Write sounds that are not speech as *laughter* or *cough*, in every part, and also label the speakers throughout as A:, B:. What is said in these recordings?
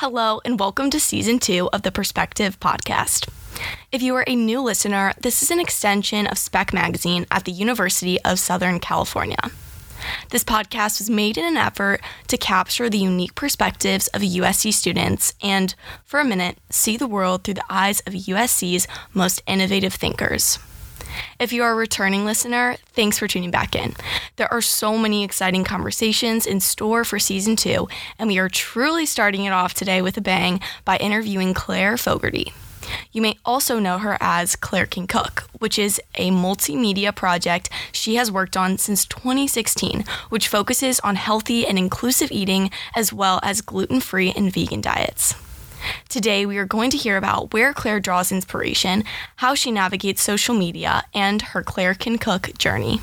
A: Hello, and welcome to season two of the Perspective Podcast. If you are a new listener, this is an extension of Spec Magazine at the University of Southern California. This podcast was made in an effort to capture the unique perspectives of USC students and, for a minute, see the world through the eyes of USC's most innovative thinkers. If you are a returning listener, thanks for tuning back in. There are so many exciting conversations in store for season two, and we are truly starting it off today with a bang by interviewing Claire Fogarty. You may also know her as Claire Can Cook, which is a multimedia project she has worked on since 2016, which focuses on healthy and inclusive eating as well as gluten free and vegan diets. Today, we are going to hear about where Claire draws inspiration, how she navigates social media, and her Claire Can Cook journey.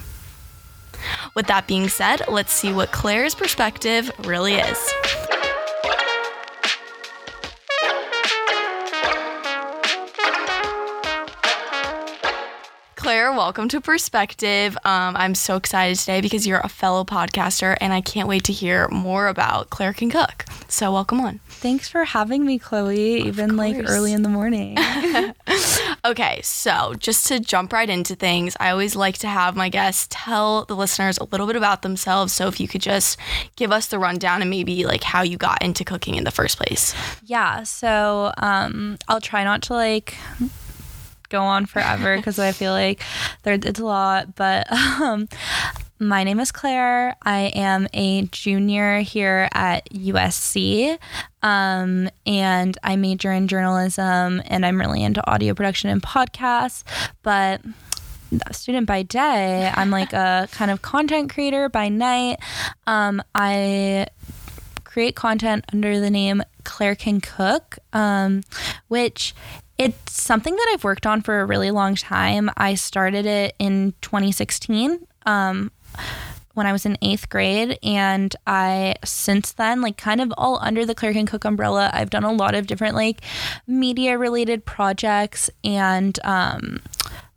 A: With that being said, let's see what Claire's perspective really is. Welcome to Perspective. Um, I'm so excited today because you're a fellow podcaster, and I can't wait to hear more about Claire Can Cook. So, welcome on.
B: Thanks for having me, Chloe,
A: Of
B: even like early in the morning. *laughs* *laughs*
A: Okay, so just to jump right into things, I always like to have my guests tell the listeners a little bit about themselves. So, if you could just give us the rundown and maybe like how you got into cooking in the first place.
B: yeah, so um, I'll try not to like go on forever because I feel like there it's a lot. But um, my name is Claire. I am a junior here at USC. Um, and I major in journalism and I'm really into audio production and podcasts. But student by day, I'm like a kind of content creator by night. Um, I create content under the name Claire Can Cook, um, which it's something that I've worked on for a really long time. I started it in 2016. Um, when I was in eighth grade, and I since then, like kind of all under the Claire Can Cook umbrella, I've done a lot of different like media related projects and um,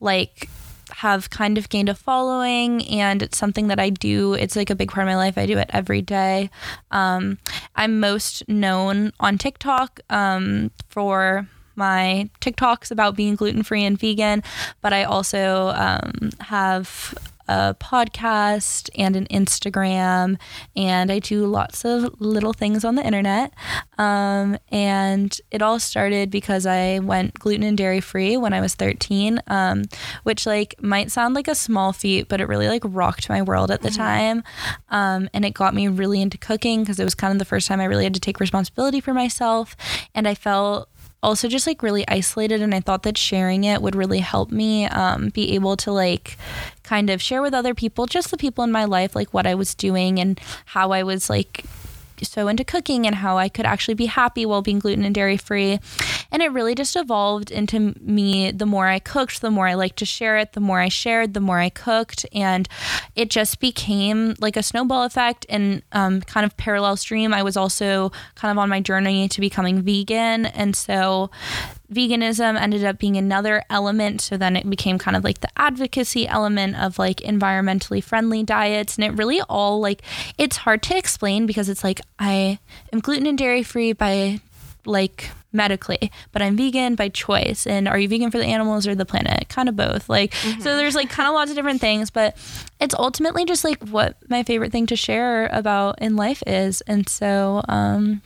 B: like have kind of gained a following and it's something that I do. It's like a big part of my life. I do it every day. Um, I'm most known on TikTok um, for my TikToks about being gluten free and vegan, but I also um, have a podcast and an Instagram, and I do lots of little things on the internet. Um, and it all started because I went gluten and dairy free when I was 13, um, which like might sound like a small feat, but it really like rocked my world at the time. Um, and it got me really into cooking because it was kind of the first time I really had to take responsibility for myself, and I felt also just like really isolated and i thought that sharing it would really help me um, be able to like kind of share with other people just the people in my life like what i was doing and how i was like so into cooking and how I could actually be happy while being gluten and dairy free. And it really just evolved into me. The more I cooked, the more I liked to share it. The more I shared, the more I cooked. And it just became like a snowball effect and um, kind of parallel stream. I was also kind of on my journey to becoming vegan. And so veganism ended up being another element. So then it became kind of like the advocacy element of like environmentally friendly diets. And it really all like, it's hard to explain because it's like, I am gluten and dairy free by like medically, but I'm vegan by choice. And are you vegan for the animals or the planet? Kind of both. Like, so there's like kind of lots of different things, but it's ultimately just like what my favorite thing to share about in life is. And so, um,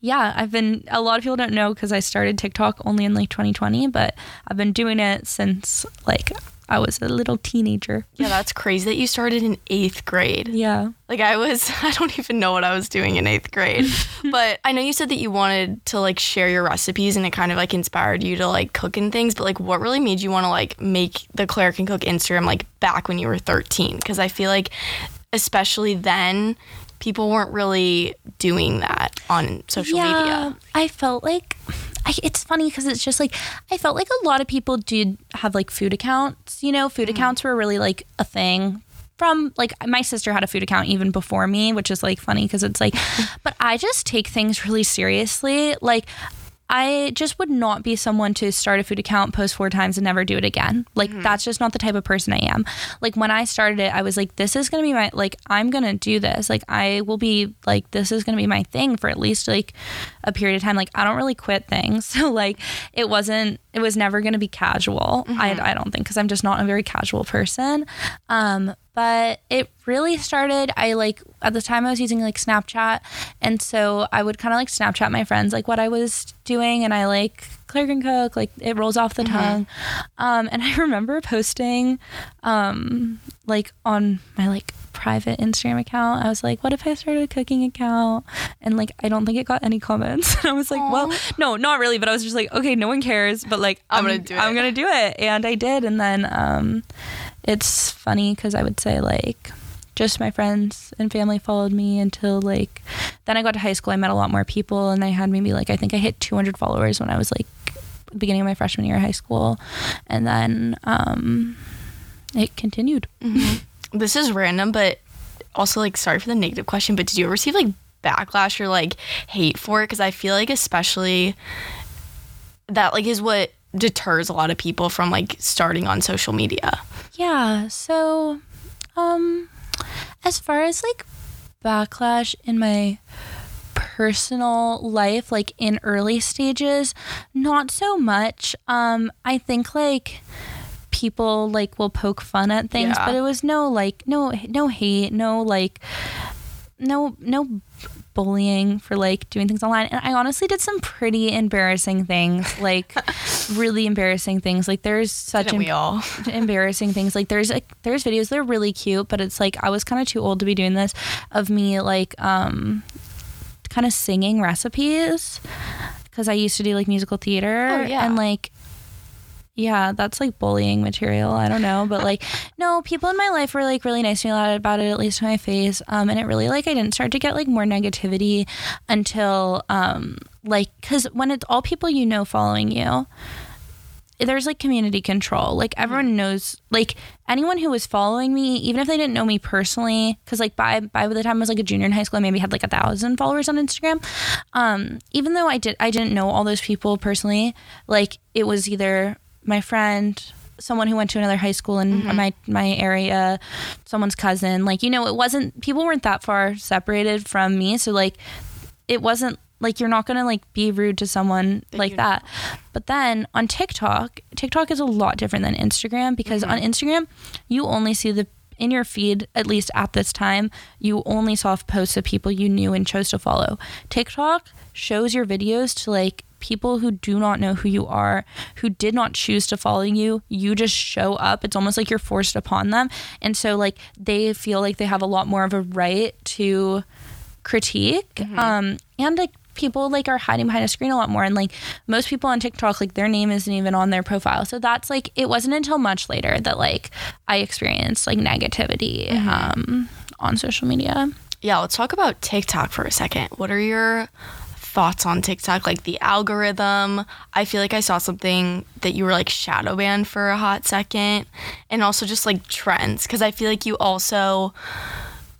B: yeah, I've been, a lot of people don't know because I started TikTok only in like 2020, but I've been doing it since like I was a little teenager.
A: Yeah, that's crazy that you started in eighth grade.
B: Yeah.
A: Like I was, *laughs* I don't even know what I was doing in eighth grade. *laughs* but I know you said that you wanted to like share your recipes and it kind of like inspired you to like cook and things. But like, what really made you want to like make the Claire Can Cook Instagram like back when you were 13? Because I feel like, especially then, people weren't really doing that on social media.
B: I felt like I, it's funny because it's just like I felt like a lot of people did have like food accounts. You know, food mm-hmm. accounts were really like a thing. From like my sister had a food account even before me, which is like funny because it's like, *laughs* but I just take things really seriously. Like I just would not be someone to start a food account, post four times, and never do it again. Like, mm-hmm. that's just not the type of person I am. Like, when I started it, I was like, this is going to be my, like, I'm going to do this. Like, I will be, like, this is going to be my thing for at least, like, a period of time. Like, I don't really quit things. *laughs* So, like, it wasn't, it was never going to be casual. I, I don't think, because I'm just not a very casual person. Um, but it really started i like at the time i was using like snapchat and so i would kind of like snapchat my friends like what i was doing and i like claire can cook like it rolls off the tongue um and i *laughs* remember posting um like on my like private instagram account i was like what if i started a cooking account and like i don't think it got any comments *laughs* and i was like well no not really but i was just like okay no one cares but like
A: I'm gonna do it.
B: i'm gonna do it and i did and then um it's funny because I would say like just my friends and family followed me until like then I got to high school. I met a lot more people and I had maybe like I think I hit 200 followers when I was like beginning of my freshman year of high school, and then um, it continued. *laughs*
A: This is random, but also like sorry for the negative question, but did you ever receive like backlash or like hate for it? Because I feel like especially that like is what deters a lot of people from like starting on social media.
B: Yeah. So, um, as far as like backlash in my personal life, like in early stages, not so much. Um, I think like people like will poke fun at things,
A: Yeah.
B: but it was no like no no hate, no like no no bullying for like doing things online and i honestly did some pretty embarrassing things *laughs* like really embarrassing things like there's such
A: Didn't we all? *laughs*
B: embarrassing things like there's like there's videos that are really cute but it's like i was kind of too old to be doing this of me like um kind of singing recipes because i used to do like musical theater
A: Oh, yeah.
B: and like yeah that's like bullying material i don't know but like no people in my life were like really nice to me a lot about it at least to my face um and it really like i didn't start to get like more negativity until um like because when it's all people you know following you there's like community control. Like everyone knows, like anyone who was following me, even if they didn't know me personally, because like by by the time I was like a junior in high school, I maybe had like a thousand followers on Instagram. Um, even though I did, I didn't know all those people personally. Like it was either my friend, someone who went to another high school in mm-hmm. my my area, someone's cousin. Like you know, it wasn't people weren't that far separated from me, so like it wasn't like you're not gonna like be rude to someone like
A: you-
B: that. But then on TikTok, TikTok is a lot different than Instagram because mm-hmm. on Instagram you only see the in your feed, at least at this time, you only saw posts of people you knew and chose to follow. TikTok shows your videos to like people who do not know who you are, who did not choose to follow you. You just show up. It's almost like you're forced upon them. And so like they feel like they have a lot more of a right to critique um and like people like are hiding behind a screen a lot more and like most people on TikTok like their name isn't even on their profile so that's like it wasn't until much later that like I experienced like negativity um on social media
A: Yeah, let's talk about TikTok for a second. What are your thoughts on TikTok? Like the algorithm. I feel like I saw something that you were like shadow banned for a hot second, and also just like trends because I feel like you also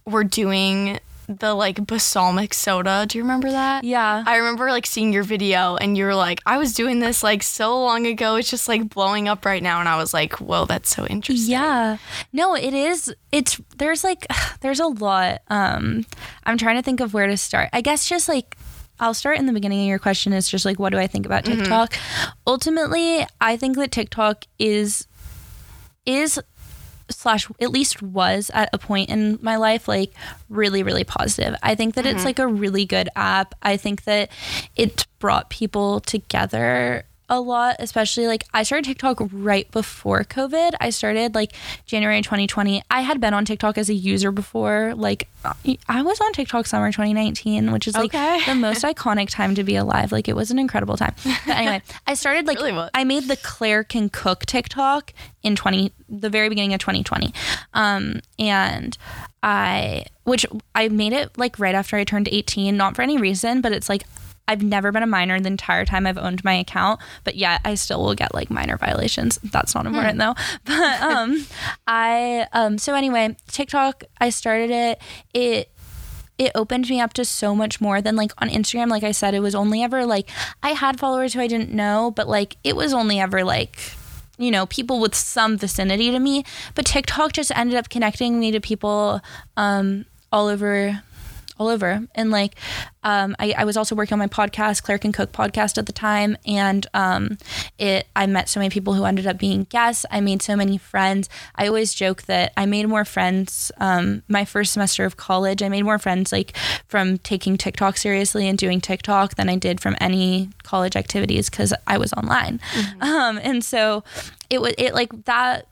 A: were doing the like balsamic soda. Do you remember that?
B: Yeah.
A: I remember like seeing your video and you were like, I was doing this like so long ago. It's just like blowing up right now. And I was like, whoa, that's so interesting.
B: Yeah. No, it is it's there's like *sighs* there's a lot. Um I'm trying to think of where to start. I guess just like I'll start in the beginning of your question is just like what do I think about mm-hmm. TikTok? Ultimately, I think that TikTok is is slash at least was at a point in my life like really really positive. I think that it's mm-hmm. like a really good app. I think that it brought people together a lot especially like i started tiktok right before covid i started like january 2020 i had been on tiktok as a user before like i was on tiktok summer 2019 which is like
A: Okay.
B: the most *laughs* iconic time to be alive like it was an incredible time but anyway i started like
A: Really.
B: I made the Claire can cook TikTok in 20 the very beginning of 2020. Um and I which I made it like right after I turned 18, not for any reason, but it's like I've never been a minor the entire time I've owned my account, but yet I still will get like minor violations. That's not important though. *laughs* But um I um so anyway, TikTok, I started it. It it opened me up to so much more than like on Instagram. Like I said, it was only ever like I had followers who I didn't know, but like it was only ever like you know people with some vicinity to me. But TikTok just ended up connecting me to people um, all over all over. And like, um, I, I, was also working on my podcast, Claire Can Cook podcast at the time. And um, it, I met so many people who ended up being guests. I made so many friends. I always joke that I made more friends um, my first semester of college. I made more friends like from taking TikTok seriously and doing TikTok than I did from any college activities because I was online. Mm-hmm. Um, and so it was, it like that.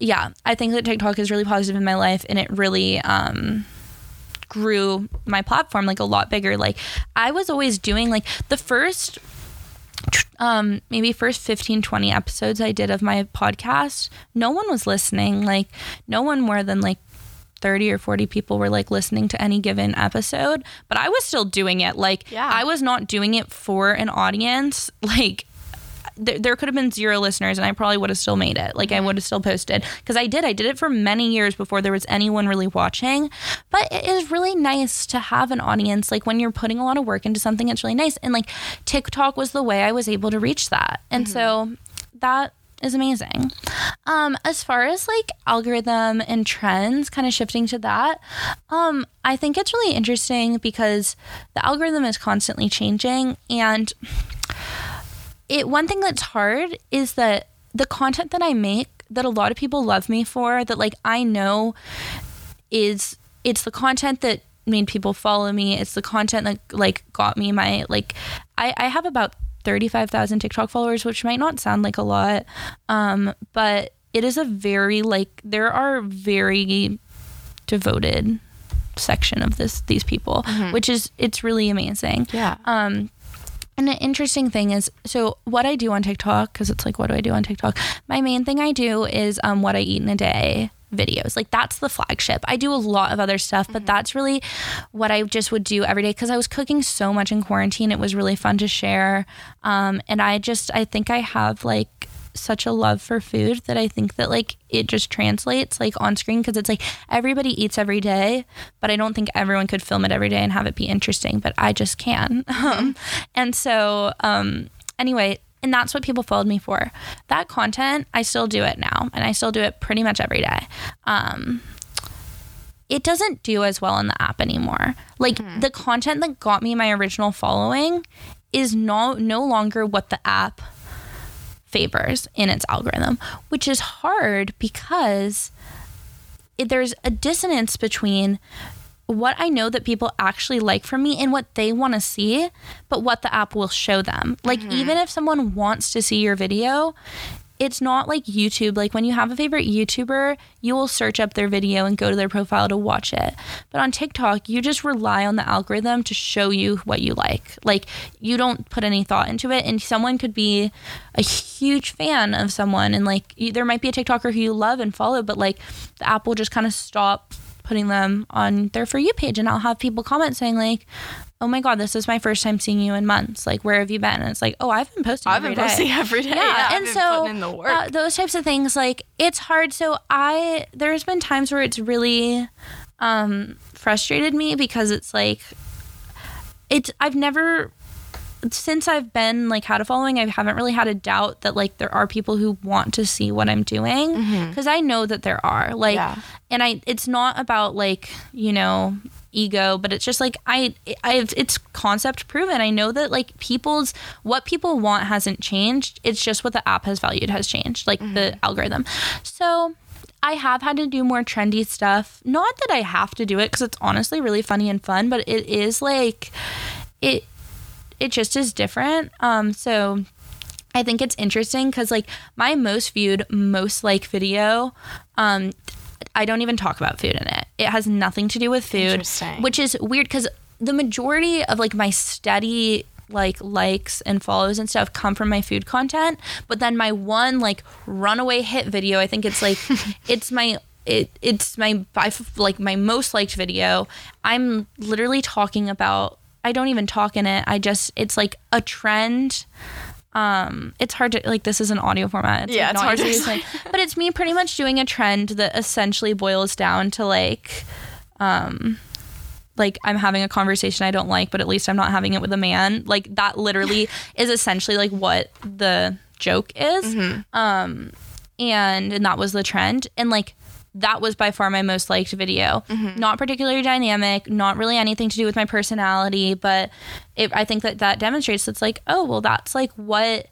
B: Yeah, I think that TikTok is really positive in my life and it really, um, grew my platform like a lot bigger. Like I was always doing like the first um maybe first 15 20 episodes I did of my podcast, no one was listening. Like no one more than like 30 or 40 people were like listening to any given episode, but I was still doing it. Like yeah. I was not doing it for an audience. *laughs* Like there, there could have been zero listeners and I probably would have still made it. Like I mm-hmm. would have still posted because I did. I did it for many years before there was anyone really watching. But it is really nice to have an audience. Like when you're putting a lot of work into something, it's really nice. And like TikTok was the way I was able to reach that. And mm-hmm. so that is amazing. Um, as far as like algorithm and trends, kind of shifting to that, um, I think it's really interesting because the algorithm is constantly changing and it one thing that's hard is that the content that I make that a lot of people love me for that like I know is it's the content that made people follow me. It's the content that like got me my like I, I have about 35,000 TikTok followers, which might not sound like a lot. Um, but it is a very like there are very devoted section of this these people, mm-hmm. which is it's really amazing.
A: Yeah.
B: Um and an interesting thing is, so what I do on TikTok, because it's like, what do I do on TikTok? My main thing I do is um, what I eat in a day videos. Like that's the flagship. I do a lot of other stuff, but mm-hmm. that's really what I just would do every day because I was cooking so much in quarantine. It was really fun to share. Um, and I just, I think I have like such a love for food that I think that like it just translates like on screen because it's like everybody eats every day, but I don't think everyone could film it every day and have it be interesting, but I just can. *laughs* Um, and so, um, anyway, and that's what people followed me for. That content, I still do it now, and I still do it pretty much every day. Um, it doesn't do as well in the app anymore. Like mm-hmm. the content that got me my original following is no no longer what the app favors in its algorithm, which is hard because it, there's a dissonance between what I know that people actually like from me and what they want to see, but what the app will show them. Like, mm-hmm. even if someone wants to see your video, it's not like YouTube. Like when you have a favorite YouTuber, you will search up their video and go to their profile to watch it. But on TikTok, you just rely on the algorithm to show you what you like. Like you don't put any thought into it. And someone could be a huge fan of someone, and like you, there might be a TikToker who you love and follow, but like the app will just kind of stop putting them on their for you page and I'll have people comment saying like oh my god, this is my first time seeing you in months. Like, where have you been? And it's like, oh, I've been posting.
A: I've been
B: day.
A: posting *laughs* every day.
B: Yeah, yeah and so uh, those types of things, like, it's hard. So I, there's been times where it's really um, frustrated me because it's like, it's I've never since I've been like had a following, I haven't really had a doubt that like there are people who want to see what I'm doing because mm-hmm. I know that there are like, yeah. and I it's not about like you know ego but it's just like i i it's concept proven i know that like people's what people want hasn't changed it's just what the app has valued has changed like mm-hmm. the algorithm so I have had to do more trendy stuff. Not that I have to do it because it's honestly really funny and fun, but it is like it it just is different. Um so I think it's interesting because like my most viewed, most like video, um, I don't even talk about food in it. It has nothing to do with food, which is weird because the majority of like my steady like likes and follows and stuff come from my food content. But then my one like runaway hit video, I think it's like *laughs* it's my it it's my like my most liked video. I'm literally talking about I don't even talk in it. I just it's like a trend um it's hard to like this is an audio format.
A: It's yeah like, it's hard
B: to but it's me pretty much doing a trend that essentially boils down to like um like I'm having a conversation I don't like, but at least I'm not having it with a man. Like that literally is essentially like what the joke is. Um and and that was the trend. And like that was by far my most liked video. Mm-hmm. Not particularly dynamic, not really anything to do with my personality, but it, I think that that demonstrates it's like, oh, well that's like what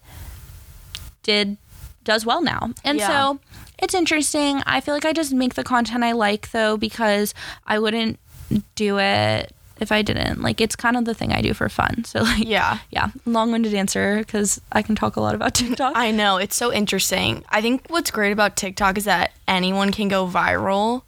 B: did does well now. And
A: Yeah.
B: so it's interesting. I feel like I just make the content I like though because I wouldn't do it if I didn't. Like it's kind of the thing I do for fun. So like
A: Yeah.
B: yeah, long-winded answer because I can talk a lot about *laughs* TikTok.
A: I know. It's so interesting. I think what's great about TikTok is that anyone can go viral.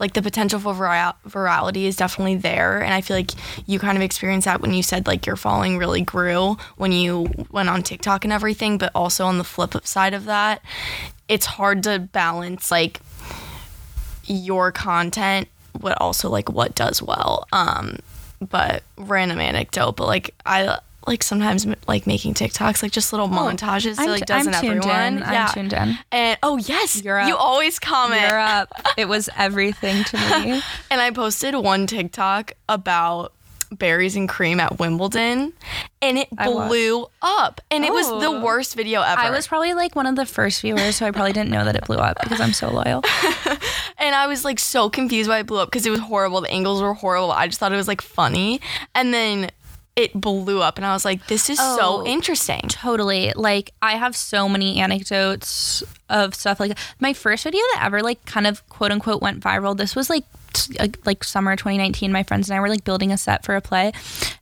A: Like the potential for viral- virality is definitely there. And I feel like you kind of experienced that when you said like your following really grew when you went on TikTok and everything. But also on the flip side of that, it's hard to balance like your content, but also like what does well. Um, but random anecdote, but like I like sometimes like making TikToks, like just little montages. So
B: I'm,
A: like
B: t- I'm
A: doesn't
B: tuned
A: everyone?
B: in. I'm tuned in.
A: And oh yes,
B: Europe.
A: you always comment.
B: Europe. It was everything to me. *laughs*
A: And I posted one TikTok about berries and cream at Wimbledon, and it blew up. And it was the
B: Oh.
A: worst video ever.
B: I was probably like one of the first viewers, so I probably didn't know that it blew up because I'm so loyal. *laughs*
A: and I was like so confused why it blew up because it was horrible. The angles were horrible. I just thought it was like funny, and then it blew up, and I was like, "This is
B: Oh.
A: so interesting."
B: Totally. Like I have so many anecdotes of stuff like my first video that ever like kind of quote unquote went viral. This was like uh, like summer 2019 my friends and I were like building a set for a play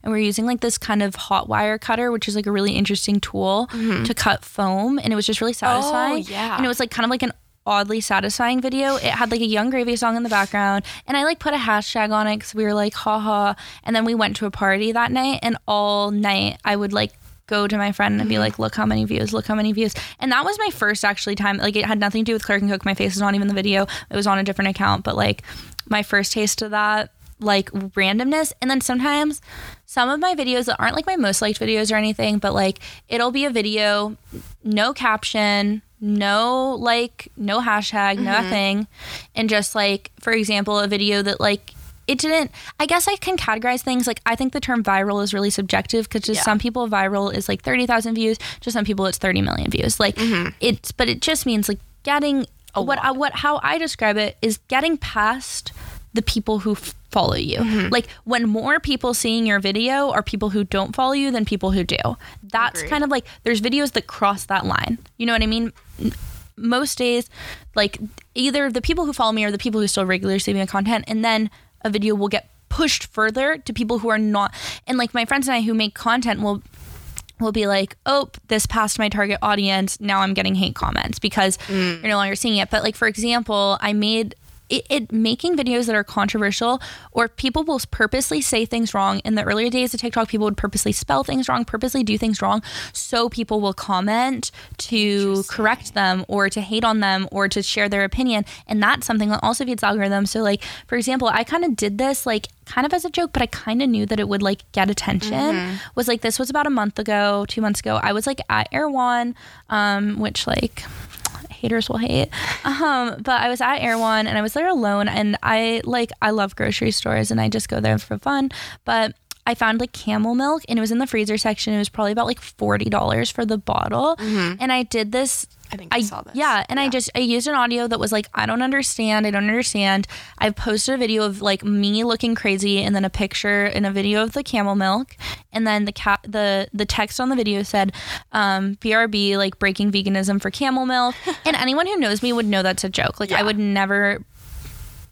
B: and we are using like this kind of hot wire cutter which is like a really interesting tool to cut foam and it was just really satisfying.
A: oh, yeah.
B: And it was like kind of like an oddly satisfying video. It had like a Yung Gravy song in the background, and I like put a hashtag on it because we were like, haha. And then we went to a party that night, and all night I would like go to my friend and be mm-hmm. like, look how many views, look how many views. And that was my first actually time. Like it had nothing to do with Claire Can Cook. My face is not even the video. It was on a different account, but like my first taste of that like randomness and then sometimes some of my videos that aren't like my most liked videos or anything but like it'll be a video no caption no like no hashtag mm-hmm. nothing. And just like for example a video that like it didn't i guess i can categorize things like i think the term viral is really subjective because to
A: Yeah.
B: some people viral is like 30000 views. To some people it's 30 million views. Like mm-hmm. it's but it just means like getting what I, what how i describe it is getting past the people who f- follow you mm-hmm. like when more people seeing your video are people who don't follow you than people who do that's
A: Agreed.
B: kind of like there's videos that cross that line you know what i mean most days like either the people who follow me or the people who still regularly see my content and then a video will get pushed further to people who are not and like my friends and i who make content will will be like, oh, this passed my target audience. Now I'm getting hate comments because mm. you're no longer seeing it. But like, for example, I made it, it making videos that are controversial or people will purposely say things wrong. In the earlier days of TikTok, people would purposely spell things wrong, purposely do things wrong. So people will comment to correct them or to hate on them or to share their opinion. And that's something that also feeds algorithms. So like, for example, I kind of did this like kind of as a joke, but I kind of knew that it would like get attention. Was like this was about a month ago, two months ago. I was like at Erewhon, um, which like haters will hate. Um, but I was at Erewhon and I was there alone, and I like I love grocery stores and I just go there for fun, but. I found like camel milk and it was in the freezer section. It was probably about like forty dollars for the bottle, and I did this
A: I think I, saw this.
B: yeah, and I just I used an audio that was like I don't understand, I don't understand. I posted a video of like me looking crazy and then a picture and a video of the camel milk and then the cat the the text on the video said um BRB like breaking veganism for camel milk. *laughs* and anyone who knows me would know that's a joke. Like I would never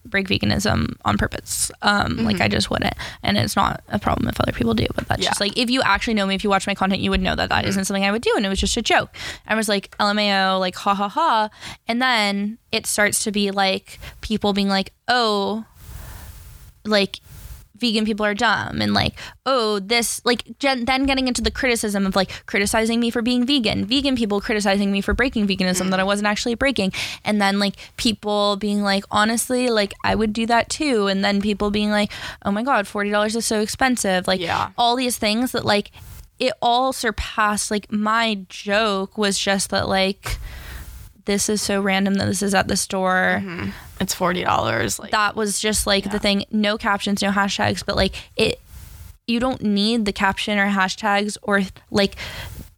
B: break veganism on purpose. Um, like I just wouldn't, and it's not a problem if other people do. But that's
A: Yeah.
B: just like if you actually know me, if you watch my content, you would know that that not something I would do, and it was just a joke. I was like LMAO, like ha ha ha, and then it starts to be like people being like, oh, like vegan people are dumb and like oh this like gen- then getting into the criticism of like criticizing me for being vegan vegan people criticizing me for breaking veganism that i wasn't actually breaking. And then like people being like honestly like i would do that too. And then people being like oh my god $40 is so expensive. Like
A: Yeah.
B: all these things that like it all surpassed like my joke was just that like this is so random that this is at the store.
A: It's forty dollars. Like
B: That was just like
A: Yeah.
B: the thing. No captions, no hashtags, but like it. You don't need the caption or hashtags or like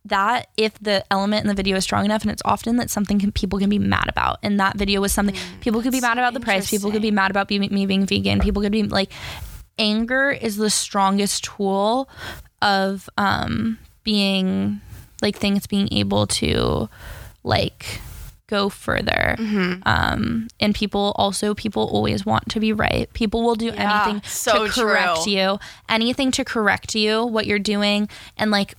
B: that if the element in the video is strong enough and it's often that something can, people can be mad about and that video was something people could be mad about the price people could be mad about be, me being vegan people could be like anger is the strongest tool of um being like things being able to like go further
A: Mm-hmm.
B: um and people also people always want to be right people will do
A: Yeah,
B: anything
A: so
B: to correct
A: true.
B: you anything to correct you what you're doing and like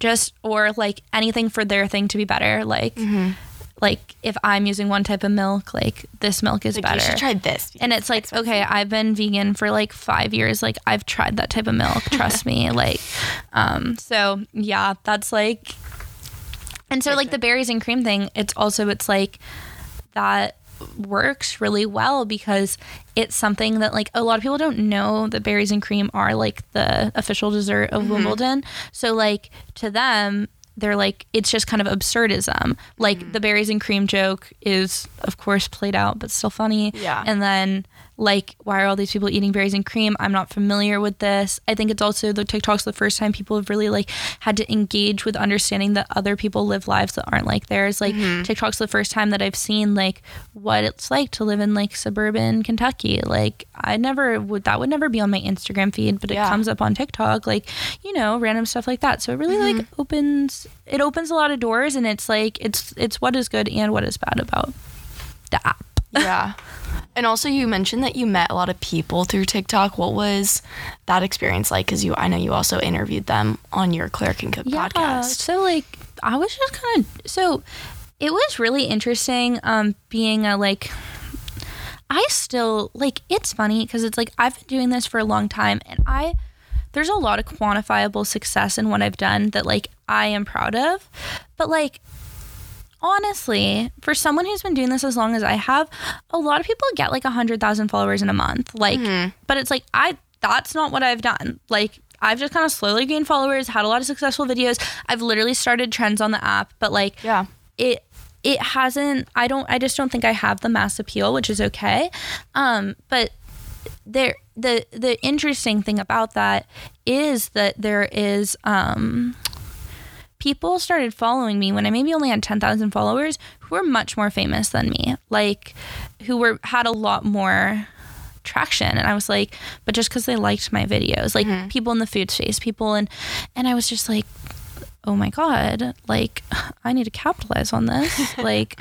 B: just or like anything for their thing to be better like
A: Mm-hmm.
B: like if i'm using one type of milk like this milk is
A: like
B: better
A: you should try this.
B: and it's like okay i've been vegan for like five years like i've tried that type of milk trust *laughs* me like um so yeah that's like and so like the berries and cream thing it's also it's like that works really well because it's something that like a lot of people don't know that berries and cream are like the official dessert of mm-hmm. Wimbledon. So like to them they're like it's just kind of absurdism. Like mm-hmm. the berries and cream joke is of course played out but still funny.
A: Yeah.
B: And then like why are all these people eating berries and cream? I'm not familiar with this. I think it's also the TikTok's the first time people have really like had to engage with understanding that other people live lives that aren't like theirs. Like mm-hmm. TikTok's the first time that I've seen like what it's like to live in like suburban Kentucky. Like I never would that would never be on my Instagram feed, but it comes up on TikTok, like, you know, random stuff like that. So it really like mm-hmm. opens it opens a lot of doors and it's like it's it's what is good and what is bad about the app.
A: yeah. *laughs* And also, you mentioned that you met a lot of people through TikTok. What was that experience like? Because you, I know you also interviewed them on your Claire Can Cook podcast.
B: So like I was just kind of so it was really interesting um being a like I still like it's funny because it's like I've been doing this for a long time and I there's a lot of quantifiable success in what I've done that like I am proud of. But like honestly, for someone who's been doing this as long as I have, a lot of people get like a hundred thousand followers in a month. Like, but it's like I that's not what I've done. Like I've just kind of slowly gained followers, had a lot of successful videos. I've literally started trends on the app, but like
A: Yeah.
B: it it hasn't I don't I just don't think I have the mass appeal, which is okay. Um, but there the the interesting thing about that is that there is um people started following me when I maybe only had 10,000 followers who were much more famous than me, like who were had a lot more traction. And I was like but just cuz they liked my videos like people in the food space people and and I was just like oh my god like I need to capitalize on this. *laughs* Like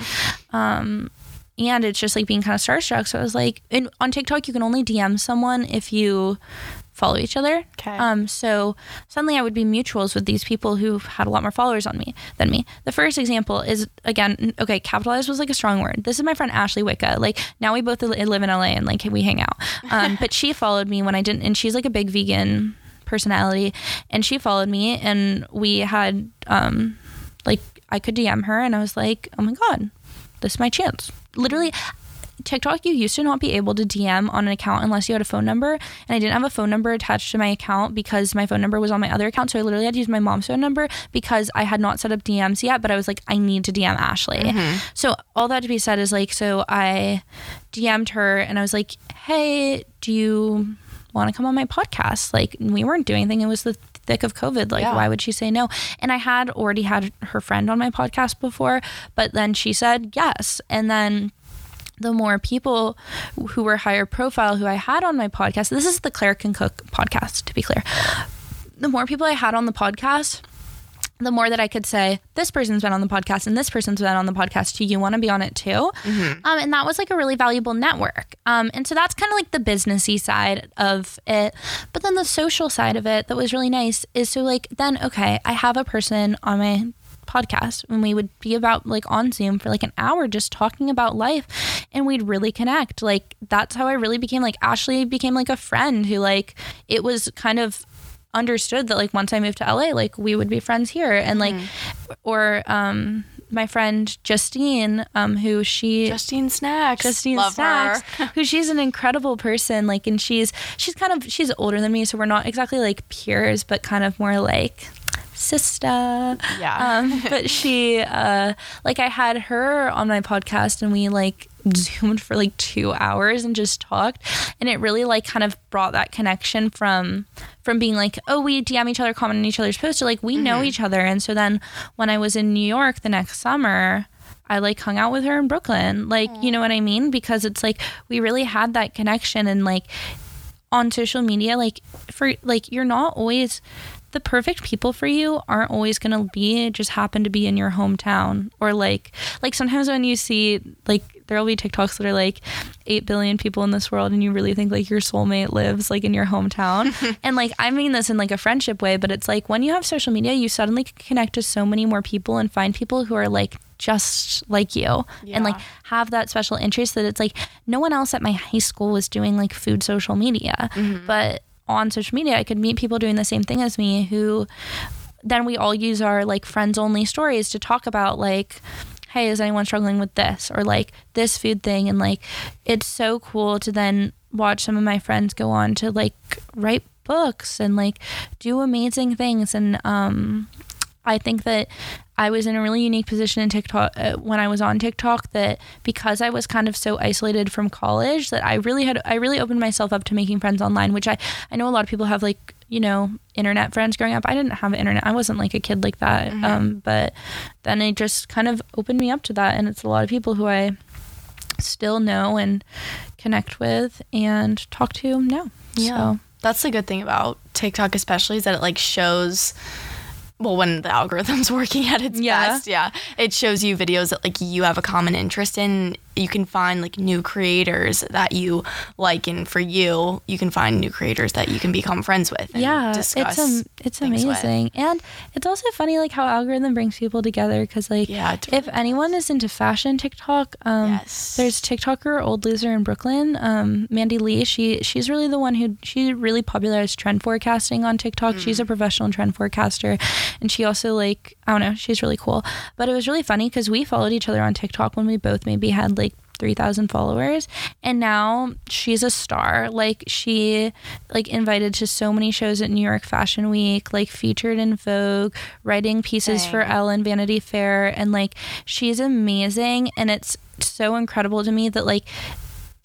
B: um and it's just like being kind of starstruck. So I was like and on TikTok you can only DM someone if you follow each other.
A: Okay.
B: um so suddenly I would be mutuals with these people who had a lot more followers on me than me. The first example is again okay capitalize was like a strong word. This is my friend Ashley Wicca. Like now we both live in LA and like we hang out. Um *laughs* but she followed me when I didn't and she's like a big vegan personality. And she followed me and we had um like I could DM her and I was like oh my god this is my chance. Literally TikTok, you used to not be able to DM on an account unless you had a phone number. And I didn't have a phone number attached to my account because my phone number was on my other account. So I literally had to use my mom's phone number because I had not set up DMs yet. But I was like, I need to DM Ashley. Mm-hmm. So all that to be said is like, so I DM'd her and I was like, hey, do you want to come on my podcast? Like, we weren't doing anything. It was the thick of COVID. Like,
A: Yeah.
B: why would she say no? And I had already had her friend on my podcast before, but then she said yes. And then the more people who were higher profile who I had on my podcast, this is the Claire Can Cook podcast, to be clear. The more people I had on the podcast, the more that I could say, this person's been on the podcast and this person's been on the podcast too. You want to be on it too? Um, and that was like a really valuable network. Um, and so that's kind of like the businessy side of it. But then the social side of it that was really nice is so like then, okay, I have a person on my podcast and we would be about like on Zoom for like an hour just talking about life and we'd really connect. Like that's how I really became like Ashley became like a friend who like it was kind of understood that like once I moved to LA like we would be friends here and like or um my friend Justine um who she
A: Justine Snacks.
B: Justine
A: Love
B: Snacks, *laughs* who she's an incredible person. Like, and she's she's kind of she's older than me, so we're not exactly like peers, but kind of more like sister.
A: Yeah.
B: Um, *laughs* but she, uh, like, I had her on my podcast and we like zoomed for like two hours and just talked, and it really like kind of brought that connection from from being like, oh, we DM each other, comment on each other's posts, to like we know each other. And so then when I was in New York the next summer. I like hung out with her in Brooklyn. Like, you know what I mean? Because it's like we really had that connection and like on social media like for like you're not always the perfect people for you aren't always going to be just happen to be in your hometown or like like sometimes when you see like there'll be TikToks that are like 8 billion people in this world and you really think like your soulmate lives like in your hometown. *laughs* And like I mean this in like a friendship way but it's like when you have social media you suddenly connect to so many more people and find people who are like just like you and like have that special interest that it's like no one else at my high school was doing like food social media. Mm-hmm. But on social media i could meet people doing the same thing as me who then we all use our like friends only stories to talk about like hey is anyone struggling with this? Or like this food thing. And like it's so cool to then watch some of my friends go on to like write books and like do amazing things. And um I think that I was in a really unique position in TikTok uh, when I was on TikTok that because I was kind of so isolated from college that I really had I really opened myself up to making friends online which I I know a lot of people have like you know internet friends growing up I didn't have internet I wasn't like a kid like that um but then it just kind of opened me up to that and it's a lot of people who I still know and connect with and talk to now
A: Yeah.
B: so
A: That's the good thing about TikTok, especially, is that it like shows. Well, when the algorithm's *laughs* working at its
B: Yeah.
A: best, yeah, it shows you videos that like you have a common interest in. You can find like new creators that you like, and for you, you can find new creators that you can become friends with. And
B: yeah
A: discuss
B: it's um, it's
A: things with.
B: amazing and it's also funny like how algorithm brings people together because like
A: Yeah, it's
B: if anyone is into fashion tiktok um
A: Yes.
B: there's tiktoker old loser in brooklyn um mandy lee she she's really the one who she really popularized trend forecasting on tiktok she's
A: Mm.
B: a professional trend forecaster and she also like i don't know she's really cool but it was really funny because we followed each other on tiktok when we both maybe had like 3000 followers and now she's a star like she like invited to so many shows at New York Fashion Week like featured in Vogue writing pieces for
A: Dang.
B: Elle Vanity Fair and like she's amazing and it's so incredible to me that like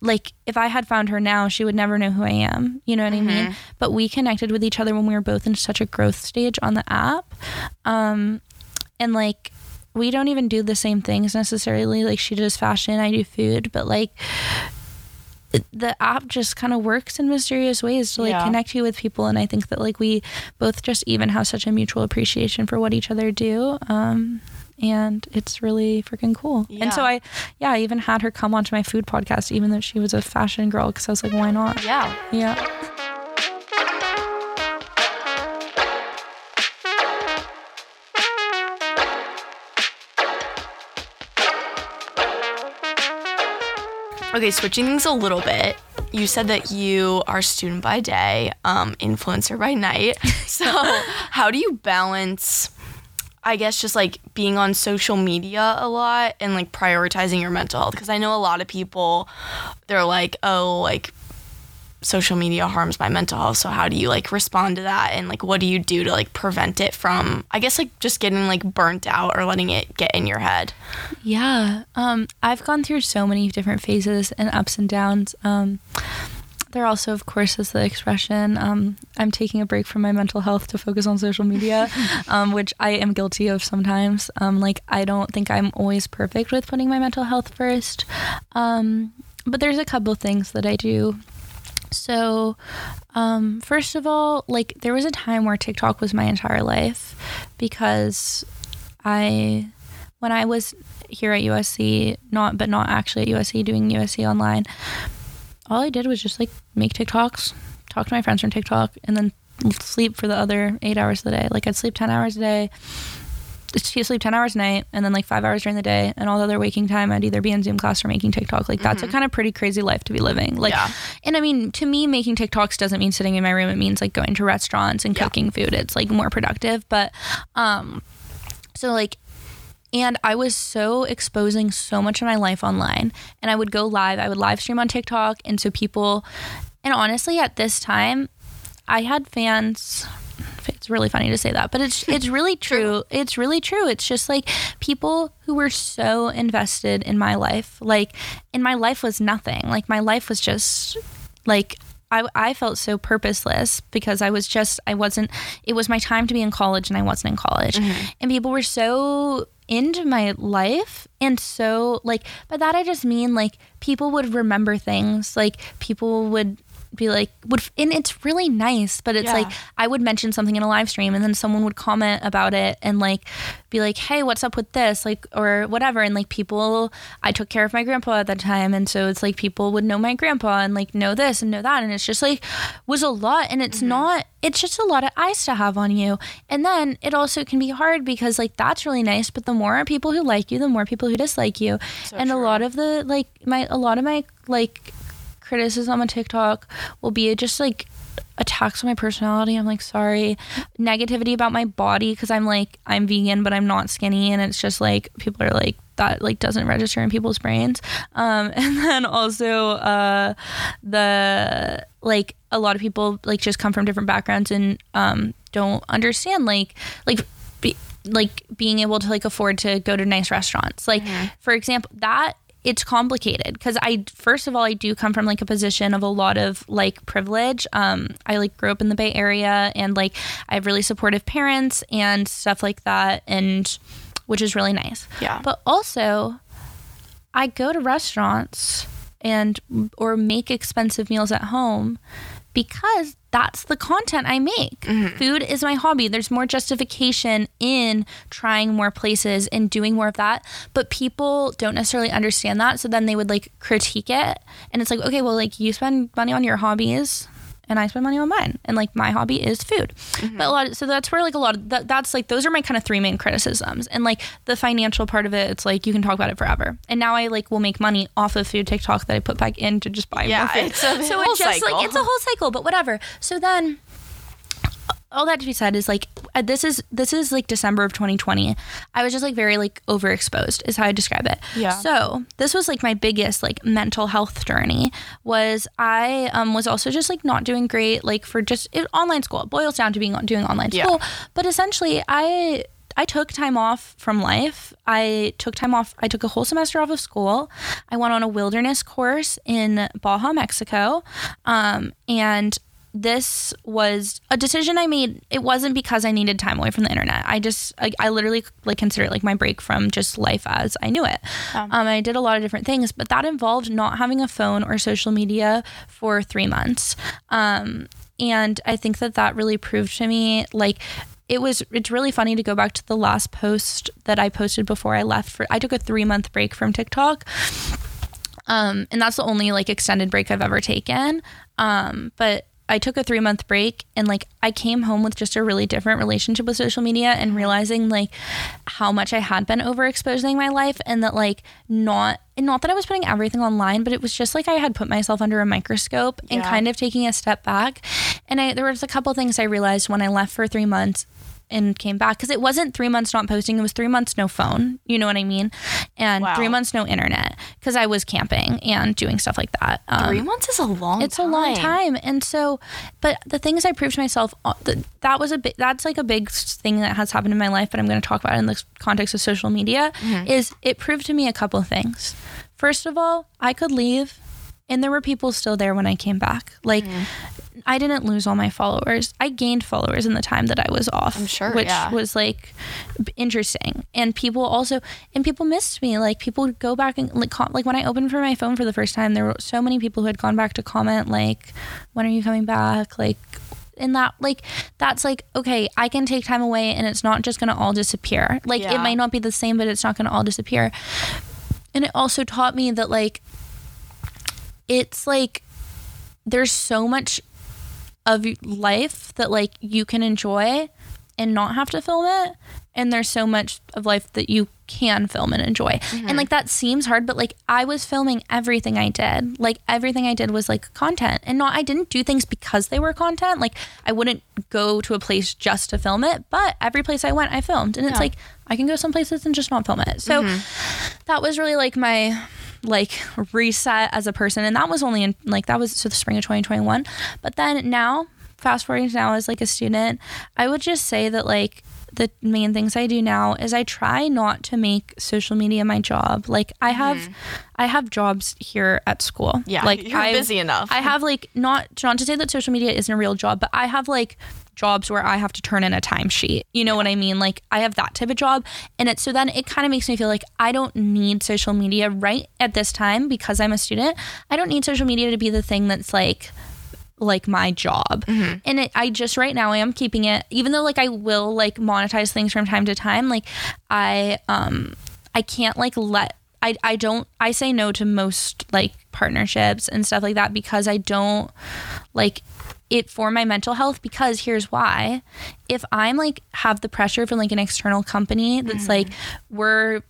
B: like if I had found her now, she would never know who I am. You know what I mean? But we connected with each other when we were both in such a growth stage on the app. Um, and like we don't even do the same things necessarily. Like she does fashion, I do food, but like the app just kind of works in mysterious ways to like
A: Yeah.
B: connect you with people and i think that like we both just even have such a mutual appreciation for what each other do um and it's really freaking cool and so i yeah i even had her come onto my food podcast even though she was a fashion girl because i was like why not
A: Yeah.
B: yeah
A: Okay, switching things a little bit. You said that you are student by day, um, influencer by night. *laughs* So, how do you balance, I guess, just like being on social media a lot and like prioritizing your mental health? Because I know a lot of people, they're like, oh, like social media harms my mental health. So, how do you like respond to that? And like, what do you do to like prevent it from, I guess, like just getting like burnt out or letting it get in your head?
B: Yeah. Um, I've gone through so many different phases and ups and downs. Um, there also, of course, is the expression um, I'm taking a break from my mental health to focus on social media, *laughs* um, which I am guilty of sometimes. Um, like, I don't think I'm always perfect with putting my mental health first. Um, but there's a couple things that I do. So, um, first of all, like, there was a time where TikTok was my entire life because I when I was here at USC, not but not actually at USC doing USC online, all I did was just like make TikToks, talk to my friends from TikTok, and then sleep for the other eight hours of the day. Like I'd sleep ten hours a day. She'd sleep 10 hours a night and then like five hours during the day and all the other waking time I'd either be in Zoom class or making TikTok. Like that's a kind of pretty crazy life to be living. Like
A: Yeah.
B: and I mean to me making TikToks doesn't mean sitting in my room. It means like going to restaurants and
A: Yeah.
B: cooking food. It's like more productive. But um so like and I was so exposing so much of my life online. And I would go live, I would live stream on TikTok. And so people, and honestly, at this time, I had fans, It's really funny to say that, but it's it's really *laughs* true. It's really true. It's just like people who were so invested in my life. Like, in my life was nothing. Like my life was just like I, I felt so purposeless because I was just, I wasn't, it was my time to be in college and I wasn't in college. Mm-hmm. And people were so into my life. And so, like, by that I just mean like people would remember things. Like, people would be like would and it's really nice but it's
A: Yeah.
B: like i would mention something in a live stream and then someone would comment about it and like be like hey what's up with this? Like or whatever. And like people i took care of my grandpa at that time. And so it's like people would know my grandpa and like know this and know that. And it's just like was a lot. And it's mm-hmm. not it's just a lot of eyes to have on you. And then it also can be hard because like that's really nice. But the more people who like you the more people who dislike you. And a lot of the like my a lot of my like criticism on TikTok will be just like attacks on my personality. I'm like, sorry. Negativity about my body because I'm like, I'm vegan, but I'm not skinny. And it's just like, people are like, that like doesn't register in people's brains. Um, *laughs* and then also, uh, the like, a lot of people like just come from different backgrounds and um, don't understand like, like, be, like being able to like afford to go to nice restaurants. Like, for example, that it's complicated because I first of all I do come from like a position of a lot of like privilege. Um, I like grew up in the Bay Area and like I have really supportive parents and stuff like that, and which is really nice.
A: Yeah.
B: But also, I go to restaurants and or make expensive meals at home because that's the content I make. Mm-hmm. Food is my hobby. There's more justification in trying more places and doing more of that. But people don't necessarily understand that. So then they would like critique it. And it's like, okay, well, like you spend money on your hobbies and I spend money on mine. And like my hobby is food. But a mm-hmm. lot of, so that's where like a lot of that, that's like those are my kind of three main criticisms. And like the financial part of it, it's like you can talk about it forever. And now I like will make money off of food TikTok that I put back in to just buy
A: Yeah,
B: more food.
A: it's a
B: so it's just
A: cycle.
B: like it's a whole cycle, but whatever. So then all that to be said is like uh, this is this is like December of 2020. I was just like very like overexposed is how I describe it.
A: Yeah.
B: So this was like my biggest like mental health journey was I um was also just like not doing great like for just it, online school. It boils down to being doing online
A: Yeah.
B: school, but essentially I I took time off from life. I took time off. I took a whole semester off of school. I went on a wilderness course in Baja, Mexico. Um, and this was a decision I made. It wasn't because I needed time away from the internet. I just, I, I literally like consider it like my break from just life as I knew it. Um, I did a lot of different things, but that involved not having a phone or social media for three months. Um, and I think that that really proved to me like it was it's really funny to go back to the last post that I posted before I left for I took a 3 month break from TikTok. Um and that's the only like extended break I've ever taken. Um but I took a 3 month break and like I came home with just a really different relationship with social media and mm-hmm. realizing like how much I had been overexposing my life and that like not and not that I was putting everything online, but it was just like I had put myself under a microscope and
A: Yeah.
B: kind of taking a step back. And I there was a couple things I realized when I left for 3 months and came back because it wasn't three months not posting it was three months no phone you know what i mean? And
A: Wow.
B: three months no internet because i was camping and doing stuff like that um,
A: Three months is a long time.
B: it's a long time. and so but the things i proved to myself uh, th- that was a big that's like a big thing that has happened in my life but i'm going to talk about it in the context of social media is it proved to me a couple of things. First of all i could leave and there were people still there when i came back. Like I didn't lose all my followers. I gained followers in the time that I was off.
A: I'm sure,
B: which
A: yeah.
B: was like interesting. And people also, and people missed me. Like people would go back and like, com- like when I opened for my phone for the first time, there were so many people who had gone back to comment like, "When are you coming back?" Like, and that like that's like okay, I can take time away, and it's not just gonna all disappear. Like
A: Yeah.
B: it might not be the same, but it's not gonna all disappear. And it also taught me that like it's like there's so much of life that like you can enjoy and not have to film it. And there's so much of life that you can film and enjoy. And mm-hmm. like that seems hard but like i was filming everything i did. Like everything i did was like content. And not i didn't do things because they were content. Like i wouldn't go to a place just to film it but every place i went i filmed. And it's
A: Yeah.
B: like i can go some places and just not film it. So mm-hmm. that was really like my like reset as a person. And that was only in like that was so the spring of 2021 but then now fast forwarding to now as like a student, I would just say that like the main things I do now is I try not to make social media my job. Like I have I have jobs here at school.
A: Mm-hmm. Yeah,
B: like
A: you're
B: I-
A: busy enough.
B: I have like not not to say that social media isn't a real job, but I have like jobs where I have to turn in a timesheet. You know what I mean? Like I have that type of job. And it so then it kind of makes me feel like I don't need social media right at this time because I'm a student. I don't need social media to be the thing that's like like my job. And it, i just right now i am keeping it even though like i will like monetize things from time to time like i um i can't like let I, I don't I say no to most like partnerships and stuff like that because I don't like it for my mental health because here's why. If i'm like have the pressure from like an external company that's like we're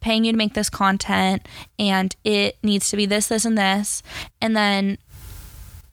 B: paying you to make this content and it needs to be this this and this and then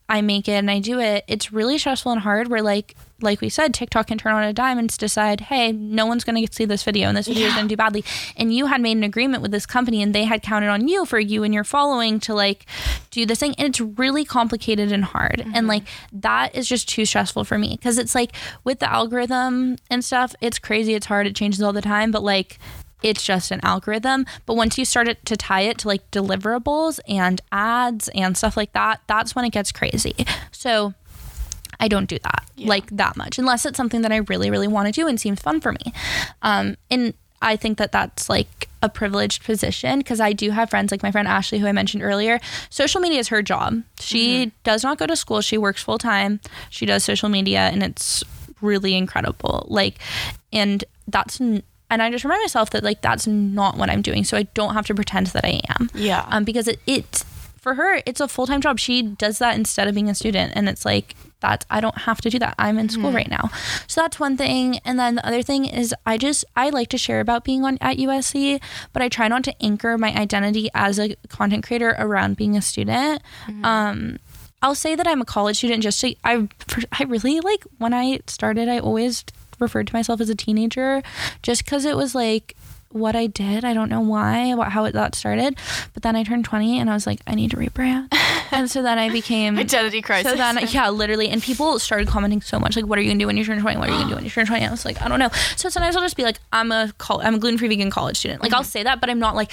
B: I make it and I do it, it's really stressful and hard. Where like like we said, TikTok can turn on a dime and decide, hey, no one's going to see this video and this video is going to do badly. And you had made an agreement with this company and they had counted on you for you and your following to like do this thing. And it's really complicated and hard. And mm-hmm. like that is just too stressful for me because it's like with the algorithm and stuff, it's crazy, it's hard, it changes all the time. But like it's just an algorithm. But once you start it to tie it to like deliverables and ads and stuff like that, that's when it gets crazy. So I don't do that like that much unless it's something that I really, really want to do and seems fun for me. Um, and I think that that's like a privileged position because I do have friends like my friend Ashley, who I mentioned earlier. Social media is her job. She does not go to school, she works full time. She does social media, and it's really incredible. Like, and that's, and I just remind myself that like that's not what I'm doing. So I don't have to pretend that I am.
A: Yeah.
B: um, because it, it for her it's a full-time job. She does that instead of being a student and it's like that i don't have to do that. I'm in school right now. So that's one thing. And then the other thing is i just i like to share about being on at usc but i try not to anchor my identity as a content creator around being a student. Um I'll say that I'm a college student just to I I really like when I started I always referred to myself as a teenager just cuz it was like what I did. I don't know why, what, how it that started. But then I turned 20 and I was like, I need to rebrand. and so then I became *laughs*
A: Identity crisis.
B: So then, yeah, literally. And people started commenting so much, like, what are you going to do when you turn 20? What are you going to do when you turn 20? I was like, I don't know. So sometimes I'll just be like, I'm a, col- I'm a gluten free vegan college student. Like, I'll mm-hmm. say that, but I'm not like,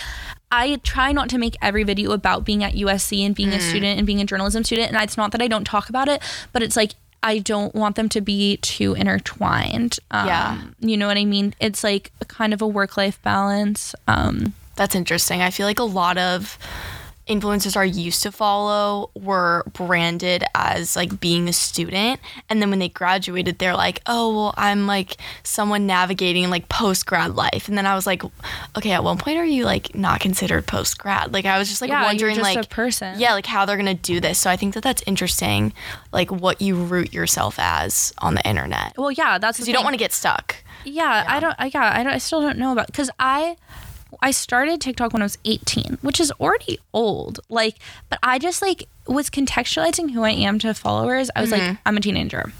B: I try not to make every video about being at USC and being a mm. student and being a journalism student. And it's not that I don't talk about it, but it's like, I don't want them to be too intertwined. Um,
A: Yeah.
B: You know what I mean? It's like kind of a work life balance. Um,
A: That's interesting. I feel like a lot of influencers I used to follow were branded as like being a student and then when they graduated they're like oh well i'm like someone navigating like post grad life and then i was like okay at one point are you like not considered post grad like i was just like
B: Yeah,
A: wondering
B: just a
A: like
B: person.
A: yeah like how they're gonna do this so i think that that's interesting like what you root yourself as on the internet
B: well, yeah, that's
A: because you don't want to get stuck
B: Yeah, I don't. I, yeah, I don't. I still don't know about because I, I started TikTok when I was 18, which is already old. Like, but I just like was contextualizing who I am to followers. I was like, mm-hmm. I'm a teenager.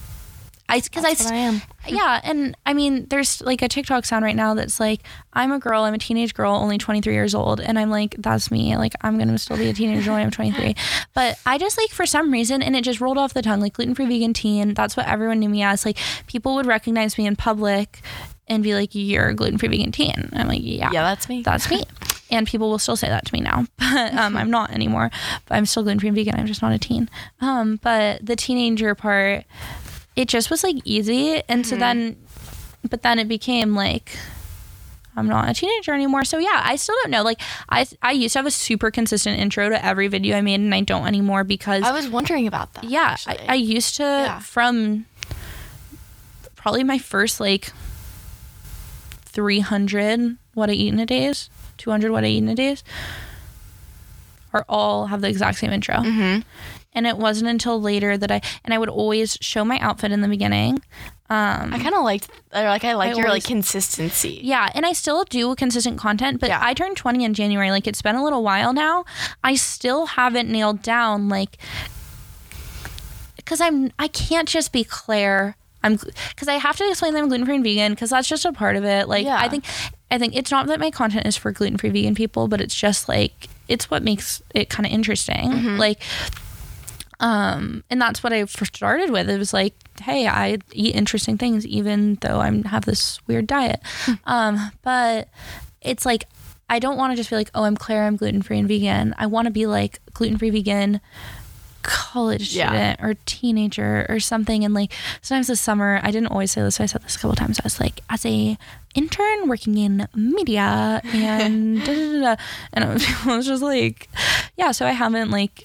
B: I because I,
A: I am.
B: yeah, and I mean, there's like a TikTok sound right now that's like, I'm a girl, I'm a teenage girl, only 23 years old, and I'm like, that's me. Like, I'm gonna still be a teenager when I'm 23. *laughs* But I just like for some reason, and it just rolled off the tongue, like gluten free vegan teen. That's what everyone knew me as. Like, people would recognize me in public and be like, "You're a gluten free vegan teen." I'm like, "Yeah,
A: yeah that's me
B: that's me." *laughs* And people will still say that to me now, *laughs* but um, I'm not anymore. But I'm still gluten free vegan. I'm just not a teen. Um, but the teenager part, it just was like easy, and so then, but then it became like. I'm not a teenager anymore. So yeah, I still don't know. Like I I used to have a super consistent intro to every video I made and I don't anymore because
A: i was wondering about that
B: yeah, I. I used to
A: Yeah.
B: from probably my first like 300 what I eat in a days, 200 what I eat in a days, are all have the exact same intro.
A: Mm-hmm.
B: And it wasn't until later that I and I would always show my outfit in the beginning. Um,
A: I kind of liked, or like I like your
B: always-
A: like consistency.
B: yeah, and I still do consistent content, but
A: Yeah.
B: I turned 20 in January. Like it's been a little while now. I still haven't nailed down like cuz I'm I can't just be Claire. I'm cuz I have to explain that I'm gluten-free and vegan cuz that's just a part of it. Like
A: Yeah.
B: I think I think it's not that my content is for gluten-free vegan people, but it's just like it's what makes it kind of interesting.
A: Mm-hmm.
B: Like Um, and that's what I first started with. It was like, hey, I eat interesting things, even though I have this weird diet. um, but it's like I don't want to just be like, oh, I'm Claire, I'm gluten free and vegan. I want to be like gluten free vegan college
A: Yeah.
B: student or teenager or something and like sometimes this summer I didn't always say this I said this a couple times I was like as a intern working in media *laughs* and da, da, da, da. and *laughs* I was just like yeah so I haven't like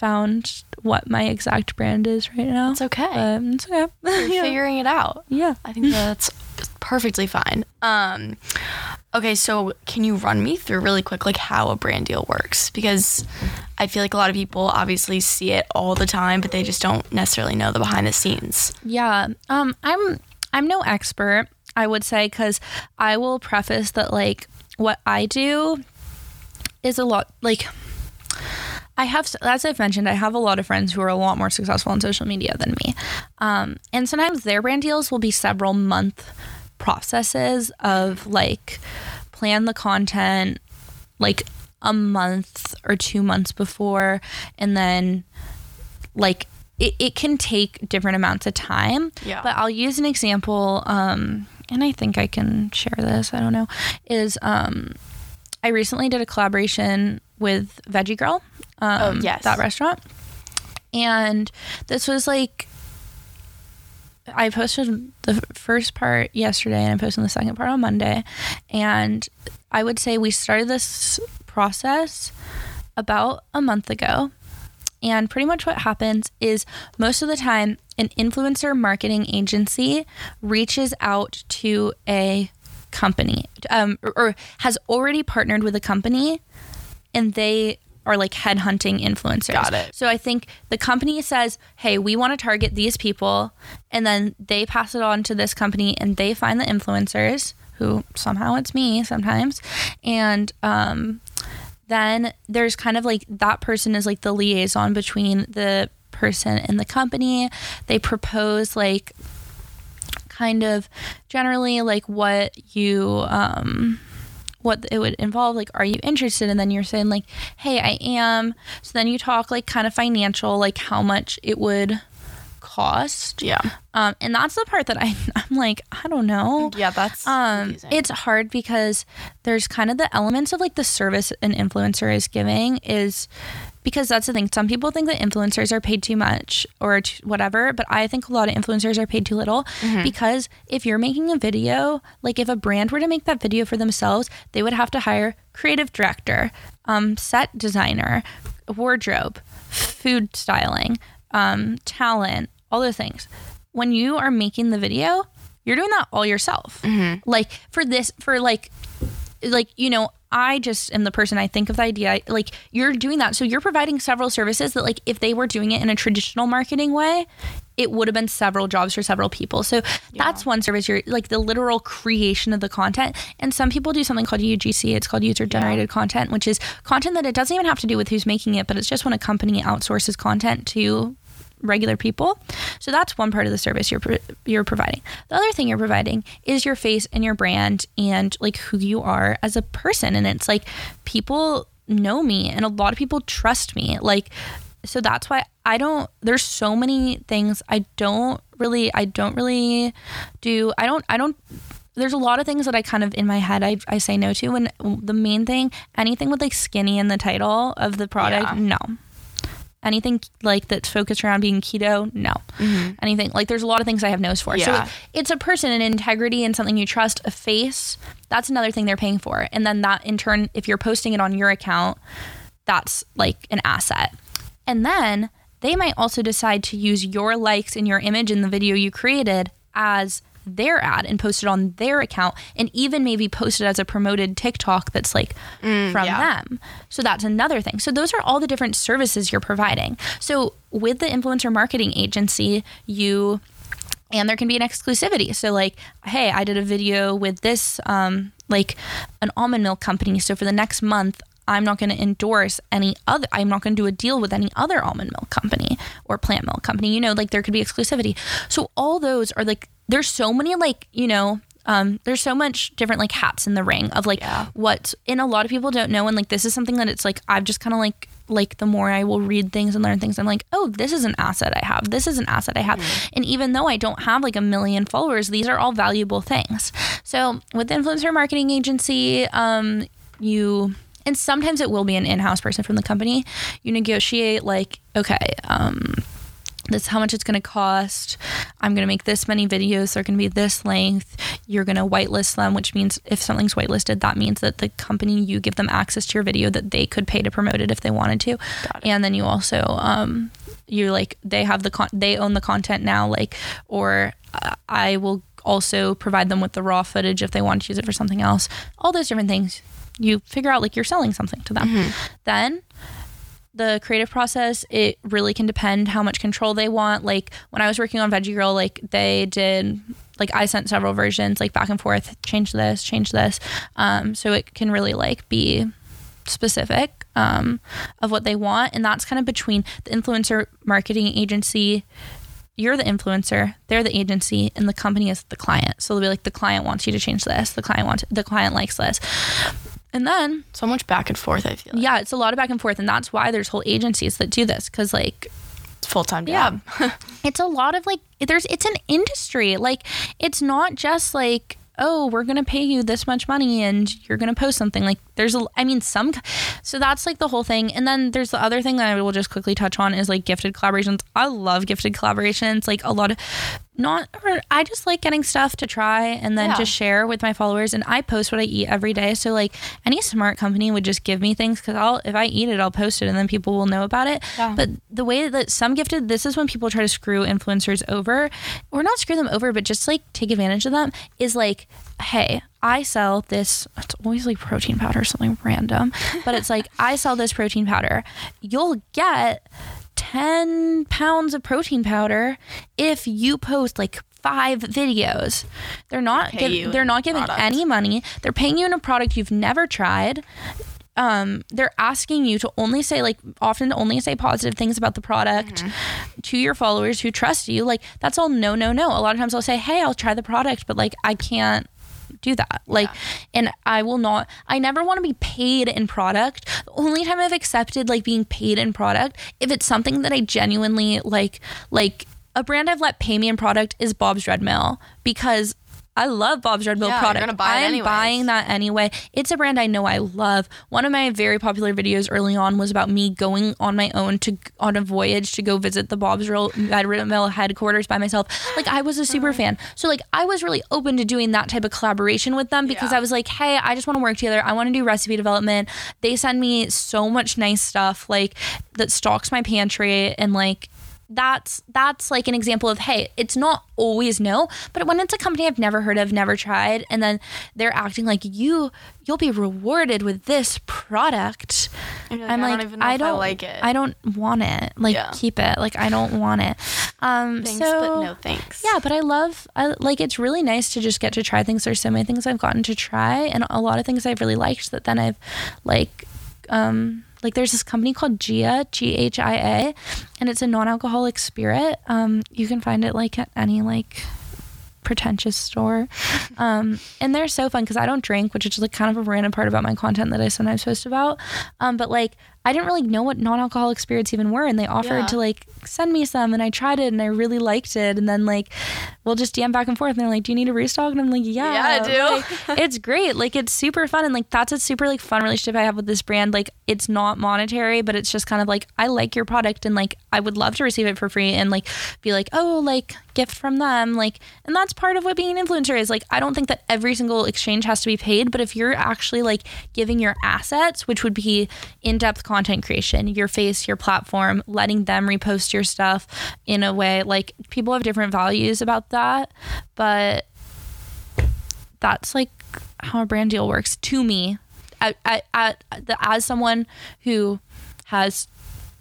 B: found what my exact brand is right now
A: It's okay.
B: but it's okay *laughs*
A: You're
B: yeah.
A: figuring it out.
B: yeah
A: I think that's perfectly fine. Um, okay, so can you run me through really quick, like how a brand deal works? Because I feel like a lot of people obviously see it all the time, but they just don't necessarily know the behind the scenes.
B: Yeah. Um I'm I'm no expert, I would say cuz I will preface that like what I do is a lot like I have as I've mentioned, I have a lot of friends who are a lot more successful on social media than me. Um and sometimes their brand deals will be several month processes of like plan the content like a month or 2 months before and then like it, it can take different amounts of time
A: Yeah.
B: but i'll use an example um and i think i can share this i don't know is um i recently did a collaboration with veggie girl um
A: Oh, yes.
B: that restaurant and this was like I posted the first part yesterday and I'm posting the second part on Monday. And I would say we started this process about a month ago. And pretty much what happens is most of the time, an influencer marketing agency reaches out to a company um, or, or has already partnered with a company and they are like headhunting influencers.
A: Got it.
B: So I think the company says, "Hey, we want to target these people," and then they pass it on to this company, and they find the influencers who somehow it's me sometimes, and um, then there's kind of like that person is like the liaison between the person and the company. They propose like kind of generally like what you um what it would involve like are you interested and then you're saying like hey i am so then you talk like kind of financial like how much it would cost
A: Yeah.
B: um and that's the part that I, *laughs* i'm like i don't know
A: Yeah, that's
B: um
A: confusing.
B: it's hard because there's kind of the elements of like the service an influencer is giving is because that's the thing. Some people think that influencers are paid too much or t- whatever but i think a lot of influencers are paid too little because if you're making a video like if a brand were to make that video for themselves they would have to hire creative director um, set designer wardrobe food styling um, talent all those things. When you are making the video you're doing that all yourself. Like for this for like like you know i just am the person i think of the idea like you're doing that. So you're providing several services that like if they were doing it in a traditional marketing way it would have been several jobs for several people. So that's one service. You're like the literal creation of the content. And some people do something called ugc it's called user generated content which is content that it doesn't even have to do with who's making it but it's just when a company outsources content to regular people. So that's one part of the service you're pro- you're providing. The other thing you're providing is your face and your brand and like who you are as a person and it's like people know me and a lot of people trust me. Like so that's why I don't there's so many things I don't really I don't really do I don't I don't there's a lot of things that I kind of in my head I, I say no to and the main thing anything with like skinny in the title of the product
A: Yeah.
B: no anything like that's focused around being keto? No. Mm-hmm. Anything like there's a lot of things i have no's for.
A: Yeah.
B: so it's a person an integrity and something you trust a face that's another thing they're paying for. And then that in turn if you're posting it on your account that's like an asset. And then they might also decide to use your likes and your image in the video you created as their ad and post it on their account and even maybe post it as a promoted TikTok that's like from
A: yeah.
B: them. So that's another thing. So those are all the different services you're providing. So with the influencer marketing agency, you and there can be an exclusivity. So like, hey, I did a video with this um like an almond milk company. So for the next month, I'm not going to endorse any other I'm not going to do a deal with any other almond milk company or plant milk company. You know, like there could be exclusivity. So all those are like there's so many like, you know, um, there's so much different like hats in the ring of like
A: Yeah.
B: what and a lot of people don't know and like this is something that it's like I've just kind of like like the more I will read things and learn things, I'm like, oh, this is an asset I have. This is an asset I have. Mm-hmm. And even though I don't have like a million followers, these are all valuable things. So with the influencer marketing agency, um, you and sometimes it will be an in-house person from the company. You negotiate like, okay, um, this is how much it's going to cost. I'm going to make this many videos. They're going to be this length. You're going to whitelist them, which means if something's whitelisted, that means that the company you give them access to your video that they could pay to promote it if they wanted to. And then you also um you like they have the con they own the content now like or uh, I will also provide them with the raw footage if they want to use it for something else. All those different things. You figure out like you're selling something to them. Mm-hmm. Then the creative process, it really can depend how much control they want. Like when I was working on Veggie Girl, like they did like I sent several versions like back and forth, change this, change this. Um, so it can really like be specific um, of what they want. And that's kind of between the influencer marketing agency. You're the influencer, they're the agency, and the company is the client. So they'll be like, the client wants you to change this, the client wants, the client likes this. And then
A: so much back and forth, I feel.
B: Like. Yeah, it's a lot of back and forth. And that's why there's whole agencies that do this because, like, It's
A: full time job.
B: Yeah. *laughs* it's a lot of like, there's, it's an industry. Like, it's not just like, oh, we're going to pay you this much money and you're going to post something. Like, there's a, I mean, some, so that's like the whole thing. And then there's the other thing that I will just quickly touch on is like gifted collaborations. I love gifted collaborations. Like, a lot of, not or I just like getting stuff to try and then yeah. just share with my followers and I post what I eat every day so like any smart company would just give me things cuz I'll if I eat it I'll post it and then people will know about it yeah. but the way that some gifted this is when people try to screw influencers over or not screw them over but just like take advantage of them is like hey I sell this it's always like protein powder something random but it's like I sell this protein powder you'll get 10 pounds of protein powder if you post like five videos. They're not give, they're not giving product. any money. They're paying you in a product you've never tried. Um, they're asking you to only say like often only say positive things about the product mm-hmm. to your followers who trust you. Like that's all no no no. A lot of times I'll say, "Hey, I'll try the product, but like I can't do that. Like, yeah. and I will not, I never want to be paid in product. The only time I've accepted like being paid in product, if it's something that I genuinely like, like, a brand I've let pay me in product is Bob's Red Mill because I love Bob's Red Mill yeah, product. Buy I'm buying that anyway. It's a brand I know I love. One of my very popular videos early on was about me going on my own to on a voyage to go visit the Bob's Red Mill headquarters by myself. Like I was a super fan. So like I was really open to doing that type of collaboration with them because yeah. I was like, hey, I just want to work together. I want to do recipe development. They send me so much nice stuff like that stocks my pantry and like that's that's like an example of hey it's not always no but when it's a company i've never heard of never tried and then they're acting like you you'll be rewarded with this product
A: like, i'm like i don't, I don't I like it.
B: I don't want it. Like yeah. keep it. Like i don't want it. Um
A: thanks
B: so,
A: but no thanks.
B: Yeah but i love i like it's really nice to just get to try things. There's so many things i've gotten to try and a lot of things i've really liked that then i've like um like there's this company called Ghia, G H I A, and it's a non-alcoholic spirit. Um, you can find it like at any like pretentious store. Um, and they're so fun because I don't drink, which is like kind of a random part about my content that I sometimes post about. Um, but like I didn't really know what non-alcoholic spirits even were, and they offered yeah. to like send me some, and I tried it, and I really liked it. And then like we'll just DM back and forth, and they're like, "Do you need a restock?" And I'm like, "Yeah,
A: yeah, I do."
B: Like, it's great. Like it's super fun, and like that's a super like fun relationship I have with this brand. Like it's not monetary, but it's just kind of like I like your product, and like I would love to receive it for free, and like be like, oh, like gift from them, like, and that's part of what being an influencer is. Like I don't think that every single exchange has to be paid, but if you're actually like giving your assets, which would be in depth content creation, your face, your platform, letting them repost your stuff in a way like people have different values about that, but that's like how a brand deal works to me. At, at, at the, as someone who has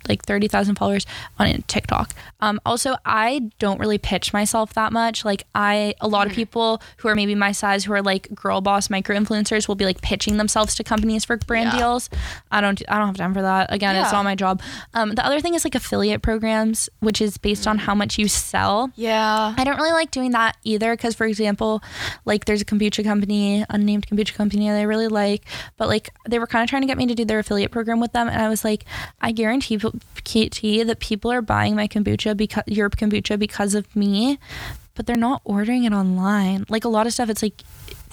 B: like 30,000 followers on TikTok. Um, also, I don't really pitch myself that much. Like I, a lot of people who are maybe my size, who are like girl boss micro influencers, will be like pitching themselves to companies for brand
A: Yeah.
B: deals. I don't, I don't have time for that. Again, it's
A: Yeah.
B: not my job. Um, the other thing is like affiliate programs, which is based on how much you sell.
A: Yeah.
B: I don't really like doing that either because, for example, like there's a kombucha company, unnamed kombucha company that I really like, but like they were kind of trying to get me to do their affiliate program with them, and I was like, I guarantee guarantee that people are buying my kombucha because your kombucha because of me, but they're not ordering it online. Like a lot of stuff, it's like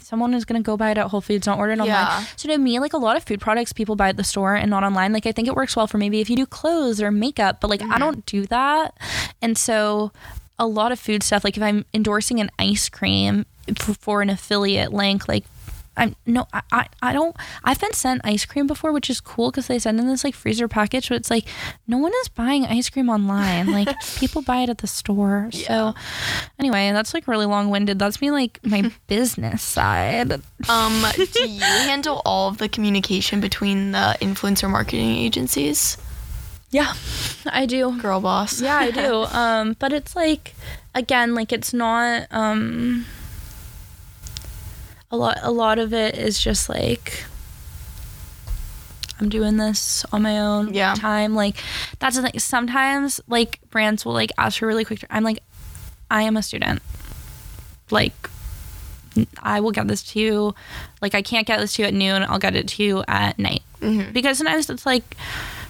B: someone is going to go buy it at Whole Foods, not order it
A: Yeah.
B: online. So to me, like a lot of food products, people buy at the store and not online. Like I think it works well for maybe if you do clothes or makeup, but like I mm-hmm. don't do that. And so a lot of food stuff, like if I'm endorsing an ice cream for an affiliate link, like I'm no, I, I, I don't. I've been sent ice cream before, which is cool because they send in this like freezer package. But it's like no one is buying ice cream online. Like *laughs* people buy it at the store. So anyway, that's like really long winded. That's me like my *laughs* business side.
A: Um, do *laughs* you handle all of the communication between the influencer marketing agencies?
B: Yeah, I do.
A: Girl boss.
B: Yeah, I do. Um, but it's like again, like it's not um a lot a lot of it is just like I'm doing this on my own
A: Yeah.
B: time. Like that's the thing. Sometimes like brands will like ask for really quick I'm like, I am a student. Like I will get this to you. Like I can't get this to you at noon. I'll get it to you at night. Mm-hmm. Because sometimes it's like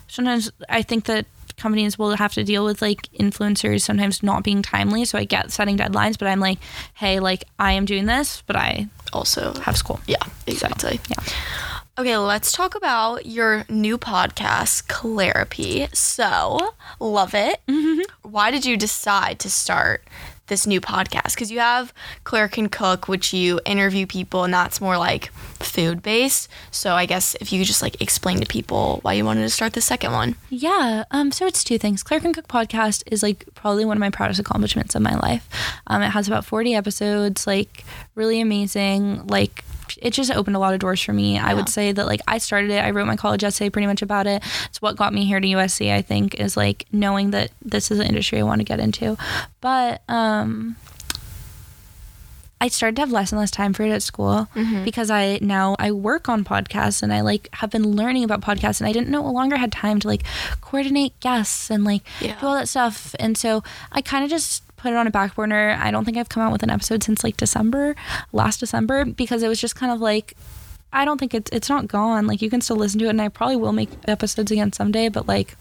B: sometimes I think that companies will have to deal with like influencers sometimes not being timely. So I get setting deadlines, but I'm like, hey, like I am doing this, but I
A: Also,
B: have school.
A: yeah, exactly.
B: yeah.
A: Okay, let's talk about your new podcast, Clarapy. So, love it. Mm-hmm. Why did you decide to start this new podcast? Because you have Claire Can Cook, which you interview people, and that's more like food based. So, I guess if you could just like explain to people why you wanted to start the second one.
B: Yeah. Um, so it's two things. Claire Can Cook podcast is like probably one of my proudest accomplishments of my life. Um, it has about 40 episodes, like really amazing. Like it just opened a lot of doors for me. I would say that like I started it. I wrote my college essay pretty much about it. It's what got me here to USC. I think is like knowing that this is an industry I want to get into. But um, I started to have less and less time for it at school because I now I work on podcasts and I like have been learning about podcasts and I didn't no longer had time to like coordinate guests and like
A: Yeah.
B: do all that stuff. And so I kind of just put it on a back burner. I don't think I've come out with an episode since like December, last December, because it was just kind of like I don't think it's it's not gone. Like you can still listen to it and I probably will make episodes again someday, but like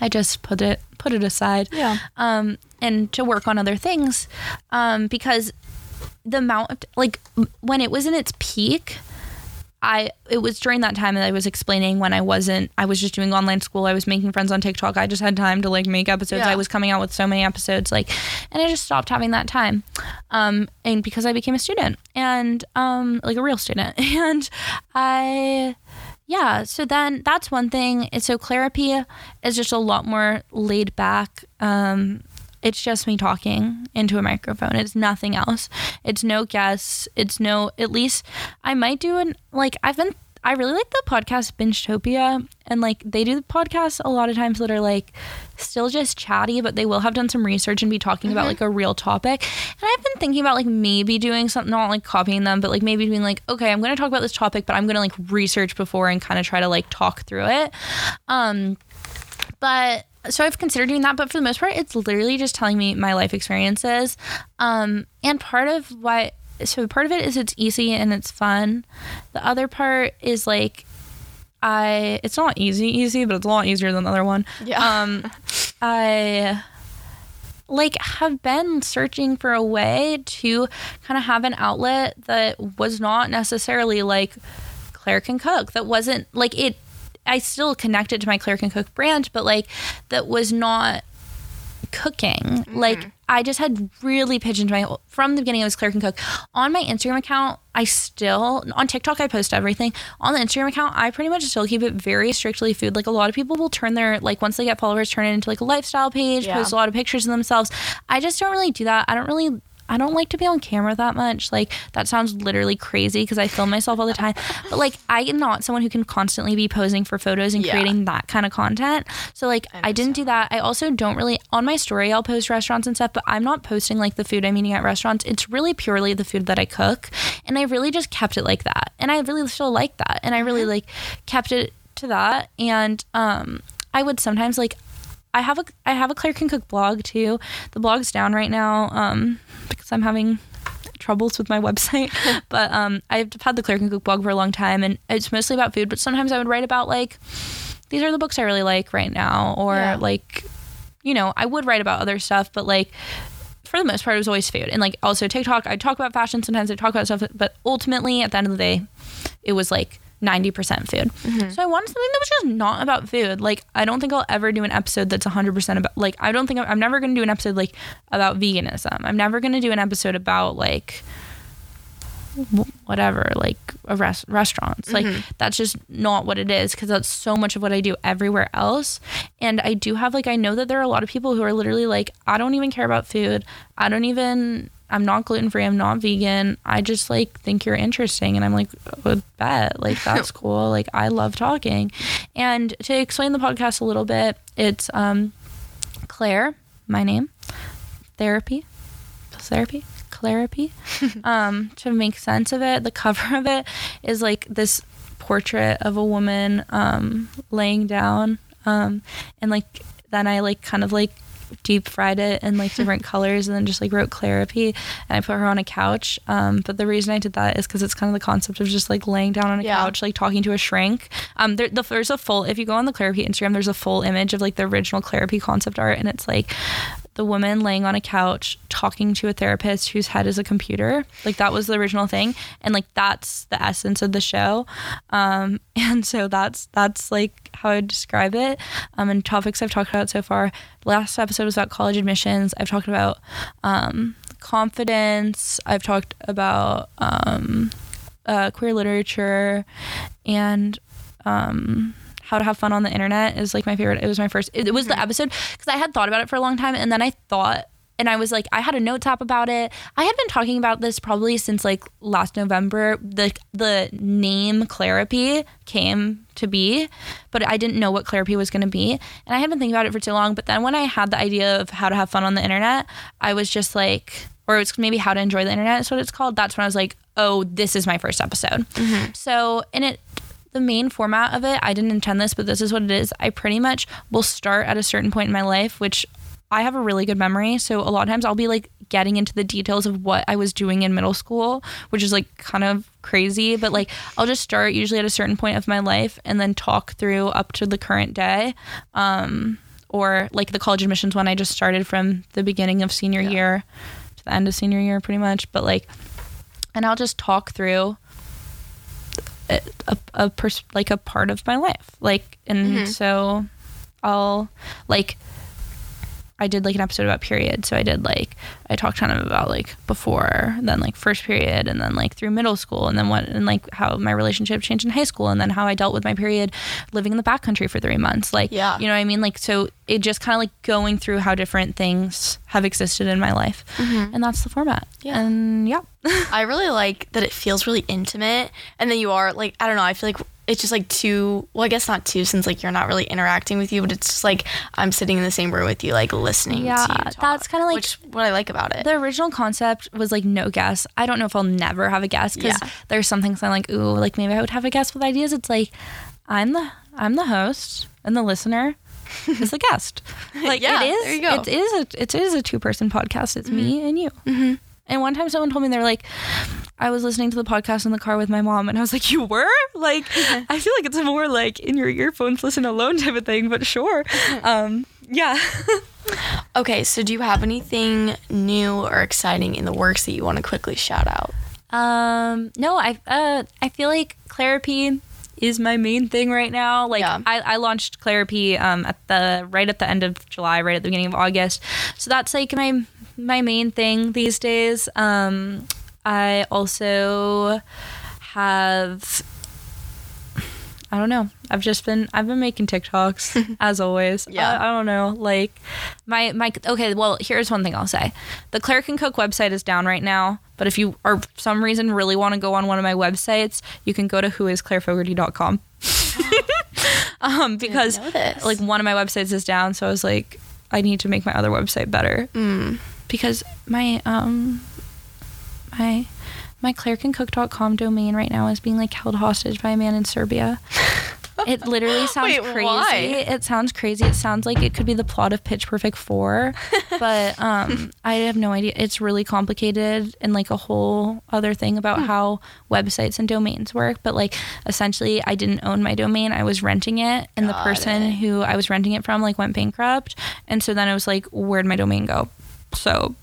B: I just put it put it aside
A: Yeah.
B: um, and to work on other things um, because the amount of like when it was in its peak I it was during that time that I was explaining when I wasn't I was just doing online school. I was making friends on TikTok. I just had time to like make episodes.
A: Yeah.
B: I was coming out with so many episodes like and I just stopped having that time um and because I became a student and um like a real student. *laughs* And I yeah so then that's one thing. And so clarapy is just a lot more laid back um it's just me talking into a microphone. It's nothing else. It's no guests. It's no at least i might do an like i've been i really like the podcast bingetopia and like they do the podcasts a lot of times that are like still just chatty but they will have done some research and be talking about like a real topic. And i've been thinking about like maybe doing something not like copying them but like maybe being like okay i'm going to talk about this topic but i'm going to like research before and kind of try to like talk through it. Um but so I've considered doing that, but for the most part, it's literally just telling me my life experiences. Um, and part of why, so part of it is it's easy and it's fun. The other part is like, I, it's not easy, easy, but it's a lot easier than the other one.
A: Yeah.
B: Um, I like have been searching for a way to kind of have an outlet that was not necessarily like Claire can cook. That wasn't like it. I still connected to my Claire can cook brand, but like that was not cooking. Mm-hmm. Like I just had really pigeoned my from the beginning. It was Claire can cook. On my Instagram account, I still on TikTok I post everything. On the Instagram account, I pretty much still keep it very strictly food. Like a lot of people will turn their like once they get followers, turn it into like a lifestyle page,
A: Yeah.
B: post a lot of pictures of themselves. I just don't really do that. I don't really I don't like to be on camera that much. Like that sounds literally crazy because I film myself all the time. But like I am not someone who can constantly be posing for photos and
A: Yeah.
B: creating that kind of content. So like I, didn't do that. I also don't really on my story I'll post restaurants and stuff, but I'm not posting like the food I'm eating at restaurants. It's really purely the food that I cook. And I really just kept it like that. And I really still like that. And I really like kept it to that. And um I would sometimes like I have a I have a Claire Can Cook blog too. The blog's down right now um, because I'm having troubles with my *laughs* website. *laughs* but um, I've had the Claire Can Cook blog for a long time, and it's mostly about food. But sometimes I would write about like these are the books I really like right now, or
A: Yeah.
B: like you know I would write about other stuff, but like for the most part it was always food. And like also TikTok, I talk about fashion sometimes. I talk about stuff, but ultimately at the end of the day, it was like. 90% food. Mm-hmm. So I wanted something that was just not about food. Like I don't think I'll ever do an episode that's 100% about like I don't think I'm, I'm never going to do an episode like about veganism. I'm never going to do an episode about like whatever like a res- restaurants like mm-hmm. that's just not what it is because that's so much of what i do everywhere else and i do have like i know that there are a lot of people who are literally like i don't even care about food i don't even i'm not gluten-free i'm not vegan. I just like think you're interesting. And i'm like oh, bet. Like *laughs* that's cool. Like i love talking. And to explain the podcast a little bit it's um claire my name therapy therapy? Therapy *laughs* um to make sense of it the cover of it is like this portrait of a woman um laying down um and like then i like kind of like deep fried it in like different *laughs* colors and then just like wrote clarapy and i put her on a couch um but the reason i did that is because it's kind of the concept of just like laying down on a
A: Yeah.
B: couch like talking to a shrink um there, the, there's a full if you go on the clarapy instagram there's a full image of like the original clarapy concept art and it's like the woman laying on a couch talking to a therapist whose head is a computer. Like that was the original thing, and like that's the essence of the show. Um, *laughs* and so that's that's like how I would describe it. Um, and topics I've talked about so far. Last episode was about college admissions. I've talked about um, confidence. I've talked about um, uh, queer literature and um how to have fun on the internet is like my favorite it was my first it, it was the mm-hmm. episode because i had thought about it for a long time and then i thought and i was like i had a note app about it. I had been talking about this probably since like last november the the name clarapy came to be but i didn't know what clarapy was going to be and i had been thinking about it for too long but then when i had the idea of how to have fun on the internet i was just like or it's maybe how to enjoy the internet is what it's called that's when i was like oh this is my first episode. Mm-hmm. So and it the main format of it, I didn't intend this, but this is what it is. I pretty much will start at a certain point in my life, which I have a really good memory. So a lot of times I'll be like getting into the details of what I was doing in middle school, which is like kind of crazy. But like I'll just start usually at a certain point of my life and then talk through up to the current day. Um, or like the college admissions one I just started from the beginning of senior year to the end of senior year pretty much. But like and I'll just talk through a, a, pers- like a part of my life. Like and mm-hmm. so i'll like i did like an episode about period. So i did like i talked kind of about like before then like first period and then like through middle school and then what and like how my relationship changed in high school and then how i dealt with my period living in the backcountry for three months like
A: Yeah.
B: you know what i mean like so it just kind of like going through how different things have existed in my life mm-hmm. and that's the format
A: Yeah.
B: and yeah *laughs*
A: I really like that it feels really intimate, and then you are like I don't know. I feel like it's just like too. Well, I guess not too, since like you're not really interacting with you, but it's just like I'm sitting in the same room with you, like listening.
B: Yeah,
A: to you talk,
B: that's kinda like-
A: which what I like about it.
B: the original concept was like no guest. I don't know if I'll never have a guest because
A: Yeah.
B: there's some things I'm like, ooh, like maybe I would have a guest with ideas. It's like I'm the I'm the host and the listener *laughs* is the guest. Like
A: Yeah,
B: it is.
A: there you go.
B: It is a it is a two person podcast. It's me and you. Mm-hmm. And one time someone told me they're like, I was listening to the podcast in the car with my mom, and I was like, you were like, *laughs* I feel like it's more like in your earphones, listen alone type of thing, but sure. *laughs* Um, yeah.
A: Okay, so do you have anything new or exciting in the works that you want to quickly shout out?
B: Um, no, I uh, I feel like Clarapy is my main thing right now. Like
A: Yeah.
B: I, I launched Clarapy um at the right at the end of July, right at the beginning of August. So that's like my my main thing these days. Um, I also have I don't know. I've just been I've been making TikToks *laughs* as always.
A: Yeah.
B: I, I don't know. Like my my okay. Well, here's one thing I'll say. The Claire Can Cook website is down right now. But if you are for some reason really want to go on one of my websites, you can go to whoisclairefogarty.com. *laughs* um, because like one of my websites is down, so I was like, I need to make my other website better
A: Mm.
B: because my um my my clairecancook.com domain right now is being like held hostage by a man in Serbia. *laughs* It literally sounds
A: Wait,
B: crazy.
A: why?
B: It sounds crazy. It sounds like it could be the plot of Pitch Perfect 4, *laughs* but um I have no idea. It's really complicated and like a whole other thing about
A: Hmm.
B: how websites and domains work, but like essentially I didn't own my domain. I was renting it and the person
A: it.
B: who I was renting it from like went bankrupt. And so then I was like where'd my domain go? So.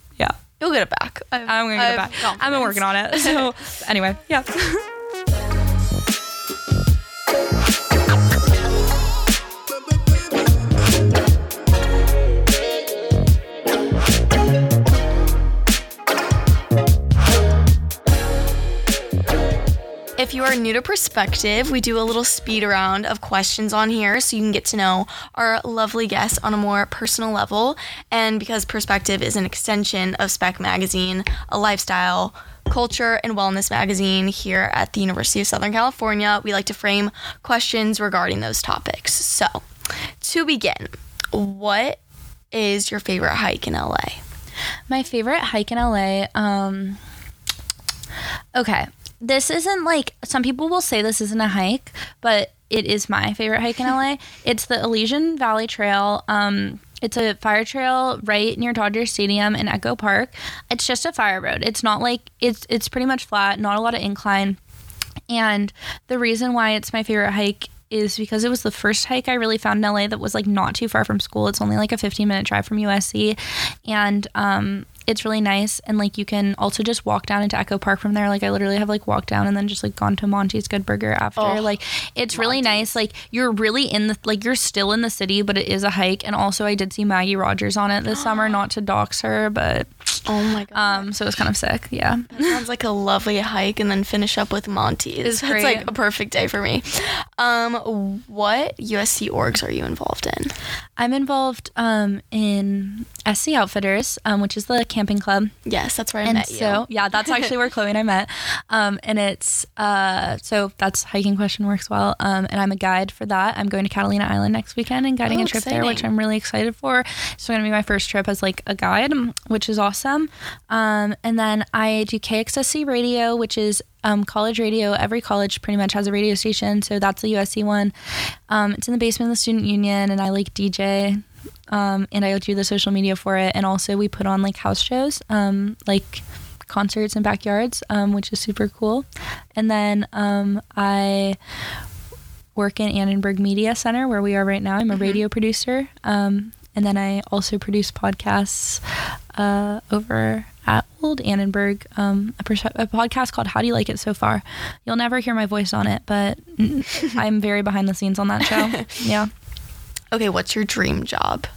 A: You'll get it back. I've-
B: I'm gonna get it back. I've been working on it. So anyway, yeah. *laughs*
A: If you are new to Perspective, we do a little speed round of questions on here so you can get to know our lovely guests on a more personal level. And because Perspective is an extension of Spec Magazine, a lifestyle, culture, and wellness magazine here at the University of Southern California, we like to frame questions regarding those topics. So, to begin, what is your favorite hike in LA?
B: My favorite hike in LA. Um, okay, this isn't like some people will say this isn't a hike, but it is my favorite hike in LA. *laughs* It's the Elysian Valley Trail. Um, it's a fire trail right near Dodger Stadium in Echo Park. It's just a fire road. It's not like it's it's pretty much flat, not a lot of incline. And the reason why it's my favorite hike is because it was the first hike I really found in LA that was like not too far from school. It's only like a 15 minute drive from USC. And um, it's really nice. And like you can also just walk down into Echo Park from there. Like I literally have like walked down and then just like gone to Monty's Good Burger after.
A: Oh,
B: like it's really nice. Like you're really in the, like you're still in the city, but it is a hike. And also I did see Maggie Rogers on it this *gasps* summer, not to dox her, but
A: Oh my god.
B: um, so it was kind of sick. Yeah.
A: That sounds like a lovely hike and then finish up with Monty's.
B: It's
A: That's like a perfect day for me. Um, what USC orgs are you involved in?
B: I'm involved um, in SC Outfitters, um, which is the camping club.
A: Yes, that's where I
B: and
A: met
B: so,
A: you.
B: yeah, that's actually where *laughs* Chloe and I met. Um, and it's uh, so that's hiking question works well. Um, and I'm a guide for that. I'm going to Catalina Island next weekend and guiding
A: Oh,
B: a trip there, which. I'm really excited for. It's going to be my first trip as like a guide, which is awesome. Um, and then I do KXSC Radio, which is um, college radio. Every college pretty much has a radio station, so that's the USC one. Um, it's in the basement of the student union, and I like DJ um, and I do the social media for it. And also, we put on like house shows, um, like concerts in backyards, um, which is super cool. And then um, I work in Annenberg Media Center, where we are right now. I'm a radio producer. Um, and then I also produce podcasts uh, over at Old Annenberg, um, a, pers- a podcast called How Do You Like It So Far? You'll never hear my voice on it, but *laughs* I'm very behind the scenes on that show. *laughs* Yeah.
A: Okay, what's your dream job?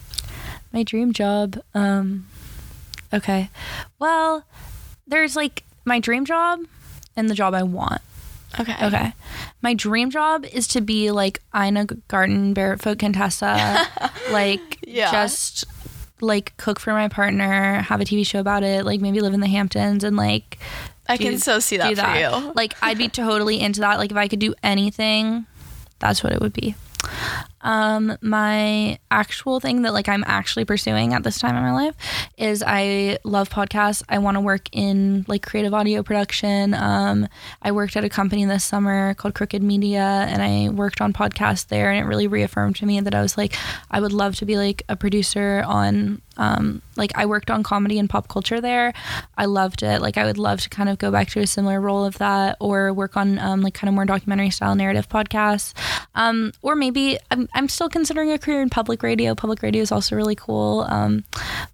B: My dream job. Um, okay. Well, there's like my dream job and the job I want.
A: Okay.
B: Okay. My dream job is to be like Ina Garten, Barefoot Contessa, *laughs* like
A: Yeah.
B: just like cook for my partner, have a TV show about it, like maybe live in the Hamptons and like
A: I
B: do-
A: can so see that,
B: do
A: for you.
B: Like I'd be *laughs* totally into that. Like if I could do anything, that's what it would be. Um, my actual thing that like I'm actually pursuing at this time in my life is I love podcasts. I want to work in like creative audio production. Um, I worked at a company this summer called Crooked Media, and I worked on podcasts there, and it really reaffirmed to me that I was like, I would love to be like a producer on um, like I worked on comedy and pop culture there. I loved it. Like I would love to kind of go back to a similar role of that, or work on um, like kind of more documentary style narrative podcasts, um, or maybe I'm I'm still considering a career in public radio. Public radio is also really cool, um,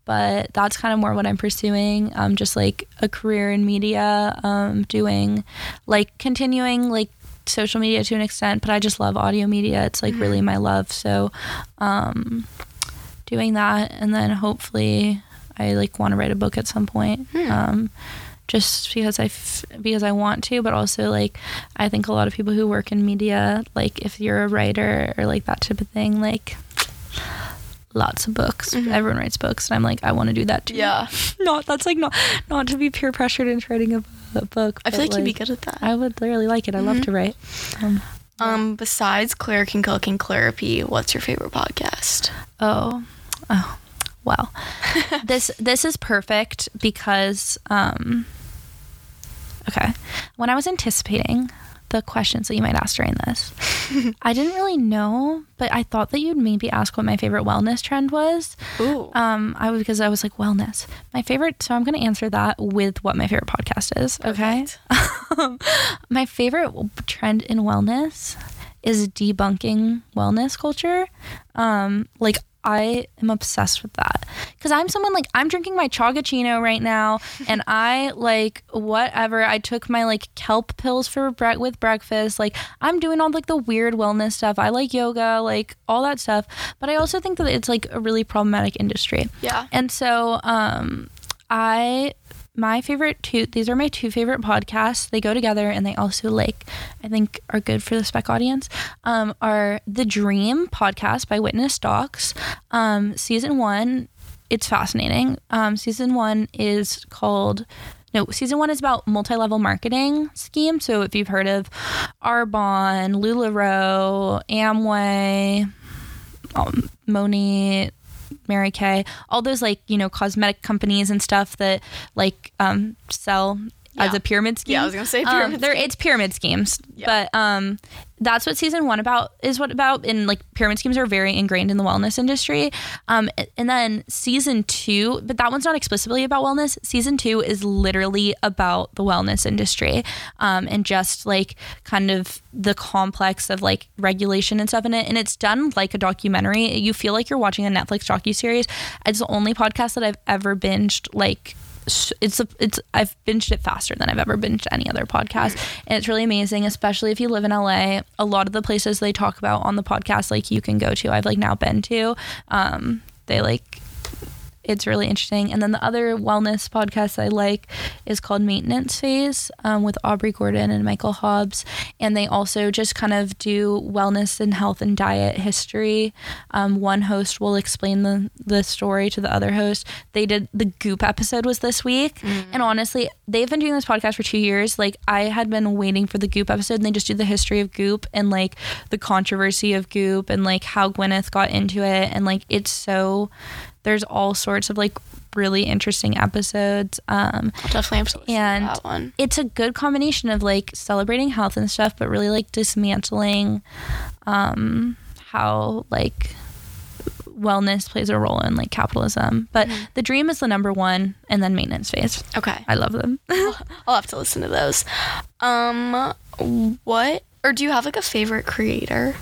B: but that's kind of more what I'm pursuing. Um, just like a career in media, um, doing like continuing like social media to an extent, but I just love audio media. It's like really my love. So. Um, doing that and then hopefully I like want to write a book at some point. Um, just because I f- because I want to, but also like I think a lot of people who work in media, like if you're a writer or like that type of thing, like lots of books. Everyone writes books, and I'm like, I want to do that too.
A: Yeah. *laughs*
B: not that's like not not to be peer pressured into writing a, a book.
A: I feel
B: but,
A: like, you'd be good at that.
B: I would literally like it. I love to write. Um,
A: um, besides Claire Can Cook and Clarapy, what's your favorite podcast?
B: Oh, oh, well, *laughs* this this is perfect because um, okay, when I was anticipating the questions that you might ask during this, *laughs* I didn't really know, but I thought that you'd maybe ask what my favorite wellness trend was.
A: Ooh.
B: Um, I was because I was like wellness. My favorite, so I'm going to answer that with what my favorite podcast is. Okay. *laughs* my favorite trend in wellness is debunking wellness culture. Um, like I am obsessed with that because I'm someone like I'm drinking my chagachino right now, *laughs* and I like whatever. I took my like kelp pills for bre- with breakfast. Like I'm doing all like the weird wellness stuff. I like yoga, like all that stuff. But I also think that it's like a really problematic industry.
A: Yeah.
B: And so um, I my favorite two these are my two favorite podcasts. They go together and they also like i think are good for the spec audience um, are the dream podcast by witness docs. Um, season one it's fascinating. Um, season one is called no, season one is about multi-level marketing scheme. So if you've heard of Arbonne, LuLaRoe, Amway, um, Moni, Mary Kay, all those like you know cosmetic companies and stuff that like um, sell as a pyramid scheme.
A: Yeah, I was gonna say
B: Um,
A: pyramid
B: they're it's pyramid schemes,
A: Yeah.
B: but um, that's what season one about is what about. And like pyramid schemes are very ingrained in the wellness industry. Um, and then season two, but that one's not explicitly about wellness. Season two is literally about the wellness industry, um, and just like kind of the complex of like regulation and stuff in it. And it's done like a documentary. You feel like you're watching a Netflix docu series. It's the only podcast that I've ever binged like it's a, it's I've binged it faster than I've ever binged any other podcast, and it's really amazing. Especially if you live in LA, a lot of the places they talk about on the podcast, like you can go to, I've like now been to. Um, they like it's really interesting. And then the other wellness podcast I like is called Maintenance Phase um, with Aubrey Gordon and Michael Hobbs. And they also just kind of do wellness and health and diet history. Um, one host will explain the, the story to the other host. They did the Goop episode was this week. And honestly, they've been doing this podcast for two years. Like I had been waiting for the Goop episode and they just do the history of Goop and like the controversy of Goop and like how Gwyneth got into it. And like it's so there's all sorts of like really interesting episodes. Um,
A: I'll definitely have to listen
B: and
A: to that one.
B: it's a good combination of like celebrating health and stuff, but really like dismantling um, how like wellness plays a role in like capitalism. But the dream is the number one, and then maintenance phase.
A: Okay.
B: I love them. *laughs*
A: I'll have to listen to those. Um, what or do you have like a favorite creator?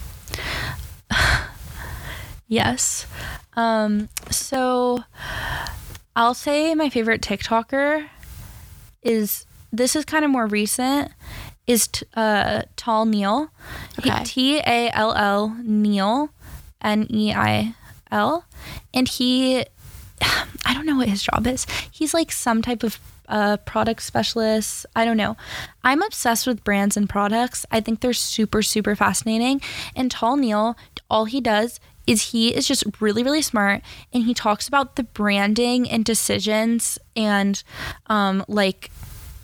A: *sighs*
B: Yes. Um, so I'll say my favorite TikToker is this is kind of more recent is t- uh, Tall Neil.
A: Okay.
B: T A L L Neil N E I L and he I don't know what his job is. He's like some type of uh, product specialist. I don't know. I'm obsessed with brands and products. I think they're super, super fascinating. And Tall Neil, all he does is he is just really, really smart and he talks about the branding and decisions and um, like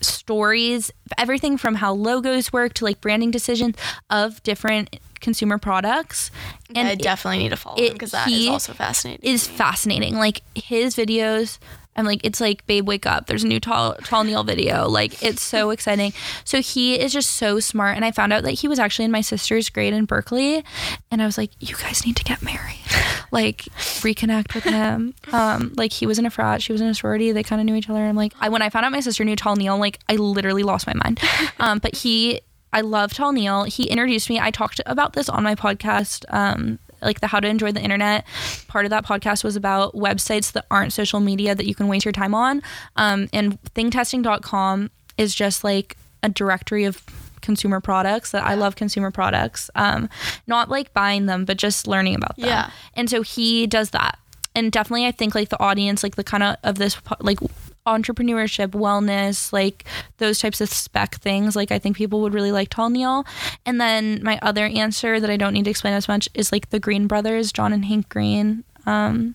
B: stories, everything from how logos work to like branding decisions of different consumer products.
A: And I
B: it-
A: definitely need to follow
B: it-
A: him because that is also fascinating.
B: is fascinating. Like his videos, I'm like, it's like, babe, wake up. There's a new tall, tall Neil video. Like, it's so *laughs* exciting. So he is just so smart. And I found out that he was actually in my sister's grade in Berkeley. And I was like, you guys need to get married. *laughs* Like, reconnect with him. Um, like he was in a frat, she was in a sorority. They kind of knew each other. I'm like, I when I found out my sister knew Tall Neil, like I literally lost my mind. *laughs* Um, but he I love Tall Neil. He introduced me. I talked about this on my podcast, um, like the How to Enjoy the Internet. Part of that podcast was about websites that aren't social media that you can waste your time on. Um, and thingtesting.com is just like a directory of consumer products that I love consumer products. Um, not like buying them, but just learning about them.
A: Yeah.
B: And so he does that. And definitely I think like the audience, like the kind of of this like entrepreneurship, wellness, like those types of spec things. Like I think people would really like Tall Neil. And then my other answer that I don't need to explain as much is like the Green Brothers, John and Hank Green. Um,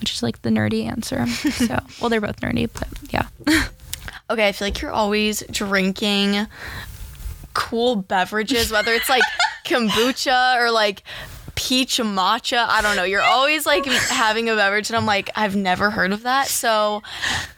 B: which is like the nerdy answer. *laughs* So, well, they're both nerdy, but yeah. *laughs*
A: Okay, I feel like you're always drinking cool beverages, whether it's like *laughs* kombucha or like peach matcha. I don't know. You're always like having a beverage, and I'm like, I've never heard of that. So,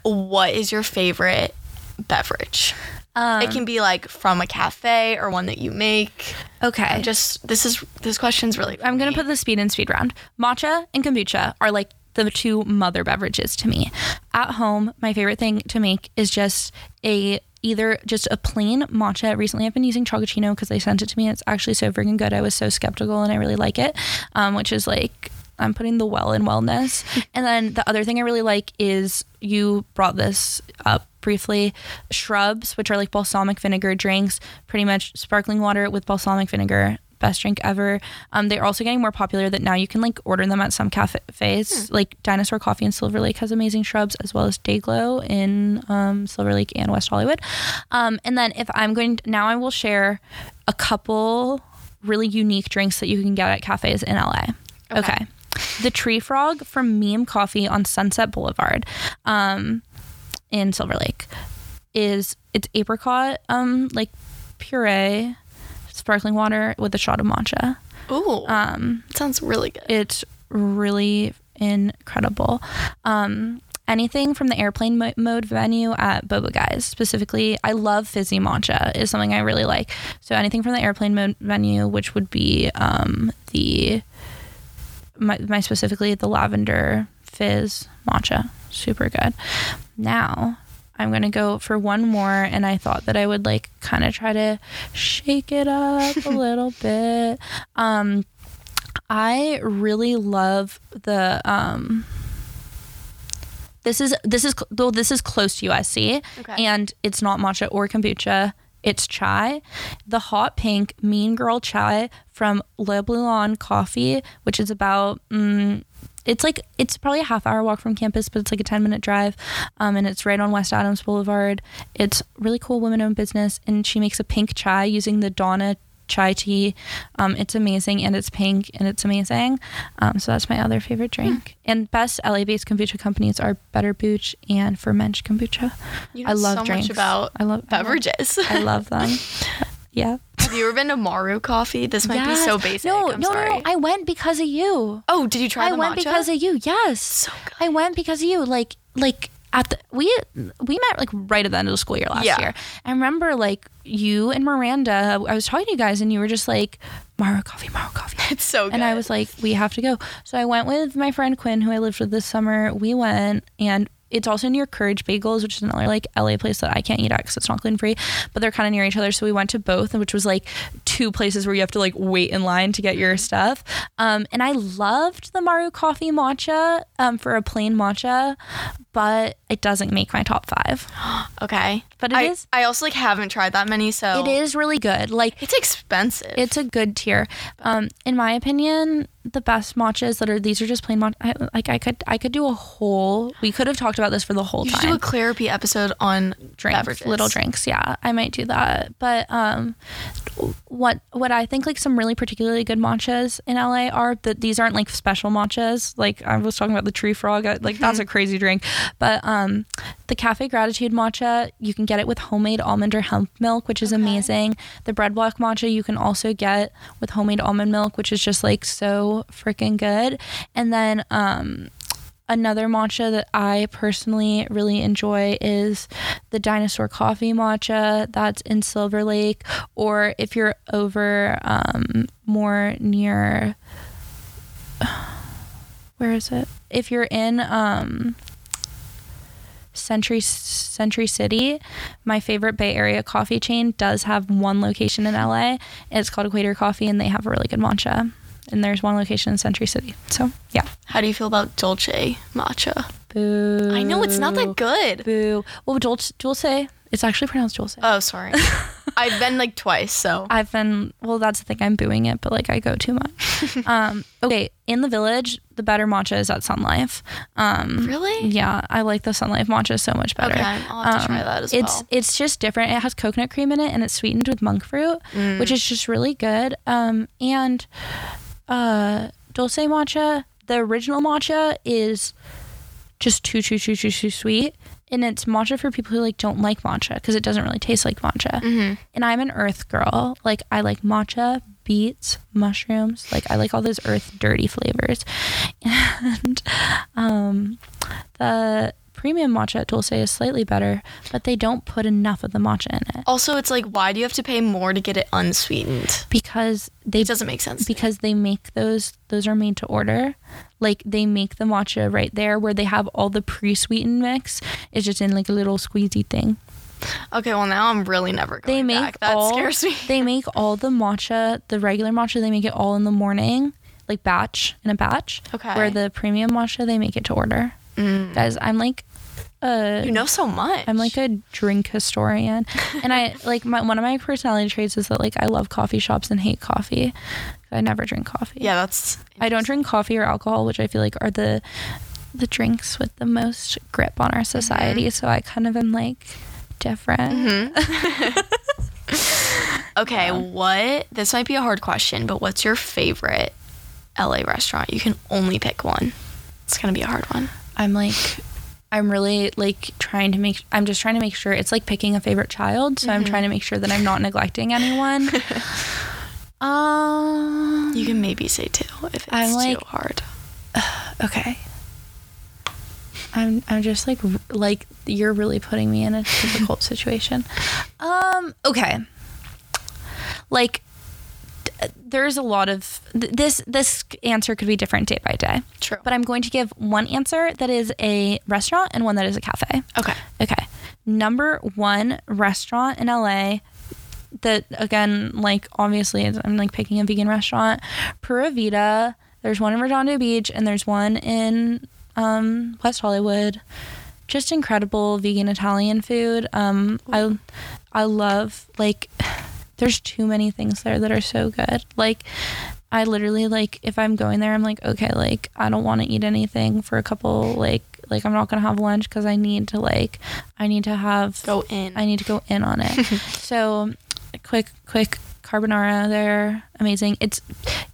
A: what is your favorite beverage?
B: Um,
A: it can be like from a cafe or one that you make.
B: okay.
A: i Just this is this question's really.
B: I'm gonna put the speed and speed round. Matcha and kombucha are like the two mother beverages to me. At home, my favorite thing to make is just a either just a plain matcha. Recently, I've been using Chocachino because they sent it to me. It's actually so freaking good. I was so skeptical and I really like it, um, which is like I'm putting the well in wellness. *laughs* and then the other thing I really like is you brought this up briefly shrubs, which are like balsamic vinegar drinks, pretty much sparkling water with balsamic vinegar. Best drink ever. Um, they're also getting more popular that now you can like order them at some cafes. Like Dinosaur Coffee in Silver Lake has amazing shrubs, as well as Dayglow in um, Silver Lake and West Hollywood. Um, and then if I'm going to, now I will share a couple really unique drinks that you can get at cafes in LA.
A: Okay.
B: okay. The Tree Frog from Meme Coffee on Sunset Boulevard um, in Silver Lake is it's apricot um like puree, sparkling water with a shot of matcha.
A: Ooh,
B: Um,
A: sounds really good.
B: it's really incredible. Um, anything from the airplane mo- mode venue at Boba Guys, specifically, I love fizzy matcha, is something I really like. So anything from the airplane mode venue, which would be um, the my, my specifically the lavender fizz matcha, super good. Now. I'm gonna go for one more, and I thought that I would like kind of try to shake it up a *laughs* little bit. Um, I really love the um this is this is though this is close to USC
A: Okay.
B: and it's not matcha or kombucha it's chai the hot pink mean girl chai from Le Bouillon coffee which is about mm, it's like it's probably a half hour walk from campus but it's like a 10 minute drive um, and it's right on west adams boulevard. It's really cool women owned business and she makes a pink chai using the Dona chai tea. Um, it's amazing and it's pink and it's amazing. Um, so that's my other favorite drink. And best la based kombucha companies are better booch and ferment kombucha.
A: You know
B: i love
A: so
B: drinks.
A: much about
B: i love I love-
A: beverages.
B: I love them *laughs* yeah
A: Have you ever been to Maru Coffee? This might be so basic.
B: no
A: I'm
B: no,
A: sorry.
B: no i went because of you
A: oh, did you try?
B: I went
A: matcha?
B: because of you. Yes.
A: So good.
B: I went because of you. Like like at the we we met like right at the end of the school year last
A: Yeah.
B: year. I remember like you and Miranda. I was talking to you guys and you were just like Maru coffee, Maru coffee. *laughs*
A: It's so good.
B: And I was like, we have to go. So I went with my friend Quinn, who I lived with this summer. We went, and it's also near Courage Bagels, which is another like LA place that I can't eat at because it's not gluten free, but they're kind of near each other. So we went to both, which was like two places where you have to like wait in line to get your stuff. Um, and I loved the Maru Coffee matcha um, for a plain matcha, but it doesn't make my top five. *gasps*
A: okay.
B: But it
A: I,
B: is-
A: I also like haven't tried that many, so
B: It is really good. Like
A: It's expensive.
B: it's a good tier. Um, in my opinion, the best matchas that are these are just plain matcha. I, like I could I could do a whole. We could have talked about this for the whole
A: you should
B: time.
A: do a clarapy episode on
B: drinks,
A: beverages.
B: little drinks. Yeah, I might do that. But um, what what I think like some really particularly good matchas in LA are that these aren't like special matchas. Like I was talking about the tree frog. I, like that's a crazy drink. But um, the Cafe Gratitude matcha you can get it with homemade almond or hemp milk, which is amazing. The Bread Blok matcha you can also get with homemade almond milk, which is just like so freaking good. And then um another matcha that I personally really enjoy is the Dinosaur Coffee matcha that's in Silver Lake, or if you're over um, more near, *sighs* where is it? If you're in um, Century Century City, my favorite Bay Area coffee chain does have one location in LA. It's called Equator Coffee, and they have a really good matcha. And there's one location in Century City. So yeah.
A: How do you feel about Dolce matcha?
B: Boo.
A: I know it's not that good.
B: Boo. Well, Dulce, Dulce, it's actually pronounced Dulce.
A: Oh, sorry. *laughs* I've been like twice, so
B: I've been well. That's the thing. I'm booing it, but like I go too much. *laughs* um, okay, in the village, the better matcha is at Sun Life. Um,
A: really.
B: yeah, I like the Sun Life matcha so much better.
A: Okay, I'll have to try that as
B: Um, it's,
A: well.
B: It's just different. It has coconut cream in it, and it's sweetened with monk fruit,
A: Mm.
B: which is just really good. Um, and uh, dulce matcha, the original matcha is just too too too too too sweet. And it's matcha for people who like don't like matcha because it doesn't really taste like matcha.
A: Mm-hmm.
B: and i'm an earth girl. Like i like matcha beets mushrooms. Like i like all those earth dirty flavors. *laughs* And um the premium matcha at dulce is slightly better but they don't put enough of the matcha in it
A: Also, it's like, why do you have to pay more to get it unsweetened?
B: because they
A: It doesn't make sense.
B: because they make those those are made to order like they make the matcha right there where they have all the pre-sweetened mix it's just in like a little squeezy thing
A: Okay, well now I'm really never going
B: they make
A: back. That
B: all
A: scares me.
B: they make *laughs* all the matcha the regular matcha they make it all in the morning like batch in a batch
A: Okay.
B: where the premium matcha they make it to order
A: Mm.
B: guys i'm like uh
A: You know so much.
B: I'm like a drink historian, *laughs* and I like my one of my personality traits is that like I love coffee shops and hate coffee. I never drink coffee.
A: yeah, that's.
B: I don't drink coffee or alcohol, which I feel like are the the drinks with the most grip on our society.
A: Mm-hmm.
B: So I kind of am like different. *laughs*
A: Okay, *laughs* what? This might be a hard question, but what's your favorite LA restaurant? You can only pick one. It's gonna be a hard one.
B: I'm like I'm really like trying to make I'm just trying to make sure it's like picking a favorite child. So I'm
A: Mm-hmm.
B: trying to make sure that I'm not neglecting anyone. *laughs* um
A: You can maybe say two if it's
B: I'm like-
A: too hard. *sighs*
B: okay. I'm I'm just like like you're really putting me in a difficult *laughs* situation. Um okay. Like there's a lot of th- this this answer could be different day by day.
A: True.
B: But I'm going to give one answer that is a restaurant and one that is a cafe.
A: Okay.
B: Okay. Number one restaurant in LA that again, like obviously I'm like picking a vegan restaurant. Pura Vida. There's one in Redondo Beach and there's one in um, West Hollywood. Just incredible vegan Italian food. Um, I I love like there's too many things there that are so good. Like I literally like if I'm going there, I'm like, okay, like I don't want to eat anything for a couple like like I'm not gonna have lunch because I need to like I need to have
A: Go in.
B: I need to go in on it. *laughs* so quick quick carbonara there amazing. It's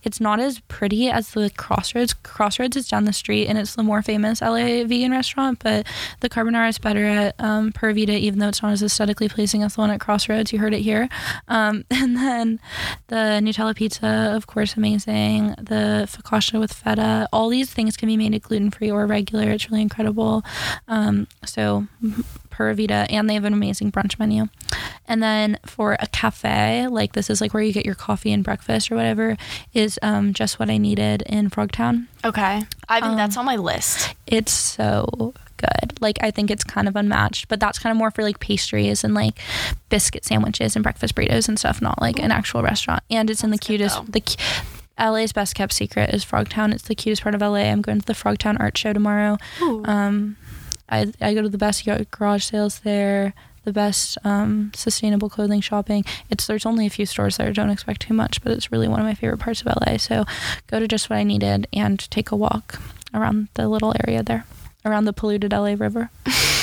B: it's not as pretty as the crossroads. Crossroads is down the street and it's the more famous la vegan restaurant but the carbonara is better at um, Pura Vida, even though it's not as aesthetically pleasing as the one at crossroads. You heard it here. Um, *laughs* and then the nutella pizza of course amazing. The focaccia with feta. All these things can be made gluten-free or regular. It's really incredible. Um, so Pura and they have an amazing brunch menu. And then for a cafe, like this is like where you get your coffee and breakfast or whatever, is um, Just What I Kneaded in Frogtown.
A: okay. I think
B: Um,
A: that's on my list.
B: It's so good. Like I think it's kind of unmatched, but that's kind of more for like pastries and like biscuit sandwiches and breakfast burritos and stuff, not like an actual restaurant. And it's in the cutest the LA's best kept secret is Frogtown. It's the cutest part of LA. I'm going to the Frogtown art show tomorrow. Um, I I go to the best garage sales there, the best um, sustainable clothing shopping. It's there's only a few stores there. Don't expect too much, but it's really one of my favorite parts of LA. So go to Just What I Kneaded and take a walk around the little area there, around the polluted LA River. *laughs*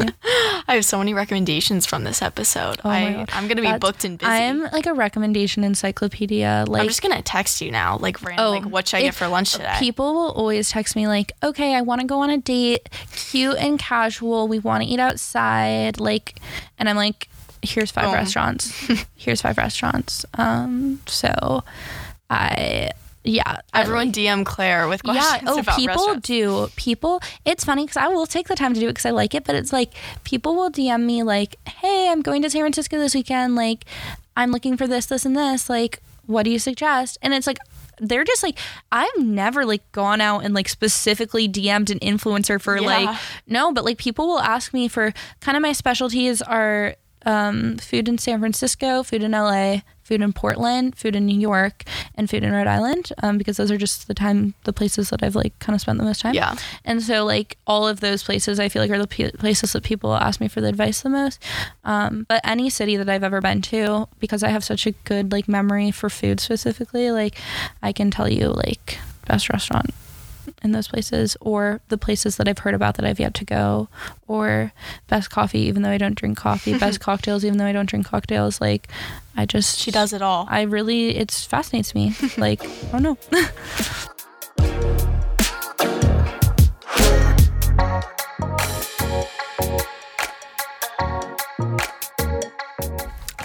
B: *laughs*
A: I have so many recommendations from this episode.
B: Oh
A: I,
B: God.
A: I'm gonna be
B: That's-
A: booked and busy.
B: I'm like a recommendation encyclopedia. Like
A: I'm just gonna text you now, like random,
B: Oh,
A: like what should I get for lunch today?
B: People will always text me like, "Okay, I want to go on a date, cute and casual. We want to eat outside." Like, and I'm like, "Here's five restaurants. *laughs* Here's five restaurants." Um, so I yeah,
A: Everyone DM Claire with questions
B: yeah. Oh,
A: about
B: people do. People. It's funny because I will take the time to do it because I like it. But it's like people will DM me like, "Hey, I'm going to San Francisco this weekend. Like, I'm looking for this, this, and this. Like, what do you suggest?" And it's like they're just like I've never like gone out and like specifically DM'd an influencer for
A: Yeah.
B: like no, but like people will ask me for kind of my specialties are um, food in San Francisco, food in LA, food in Portland, food in New York, and food in Rhode Island, um, because those are just the time, the places that I've like kind of spent the most time.
A: Yeah.
B: And so like all of those places, I feel like are the p- places that people ask me for the advice the most. Um, but any city that I've ever been to, because I have such a good like memory for food specifically, like I can tell you like best restaurant in those places or the places that I've heard about that I've yet to go or best coffee even though I don't drink coffee. *laughs* Best cocktails even though I don't drink cocktails. Like I just
A: She does it all.
B: I really it fascinates me. *laughs* Like I don't *laughs*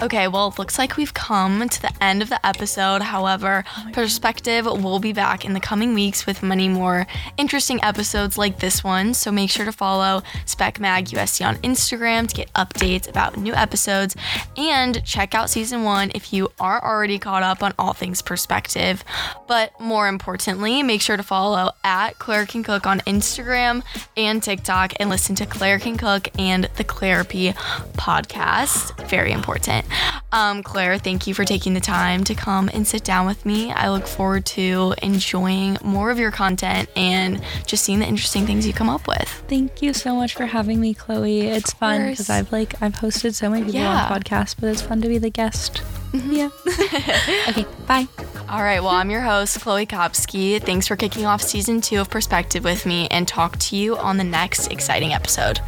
A: Okay, well, it looks like we've come to the end of the episode. However, oh Perspective will be back in the coming weeks with many more interesting episodes like this one. So make sure to follow Spec Mag USC on Instagram to get updates about new episodes and check out season one if you are already caught up on all things perspective. But more importantly, make sure to follow at Claire Can Cook on Instagram and TikTok and listen to Claire Can Cook and the Clarapy podcast. Very important. Um, Claire, thank you for taking the time to come and sit down with me. I look forward to enjoying more of your content and just seeing the interesting things you come up with.
B: Thank you so much for having me, Chloe. It's fun because I've like I've hosted so many people
A: Yeah.
B: on podcasts, but it's fun to be the guest. Yeah. *laughs* okay. Bye.
A: All right, well, I'm your host, Chloe Kopsky. Thanks for kicking off season two of Perspective with me and talk to you on the next exciting episode.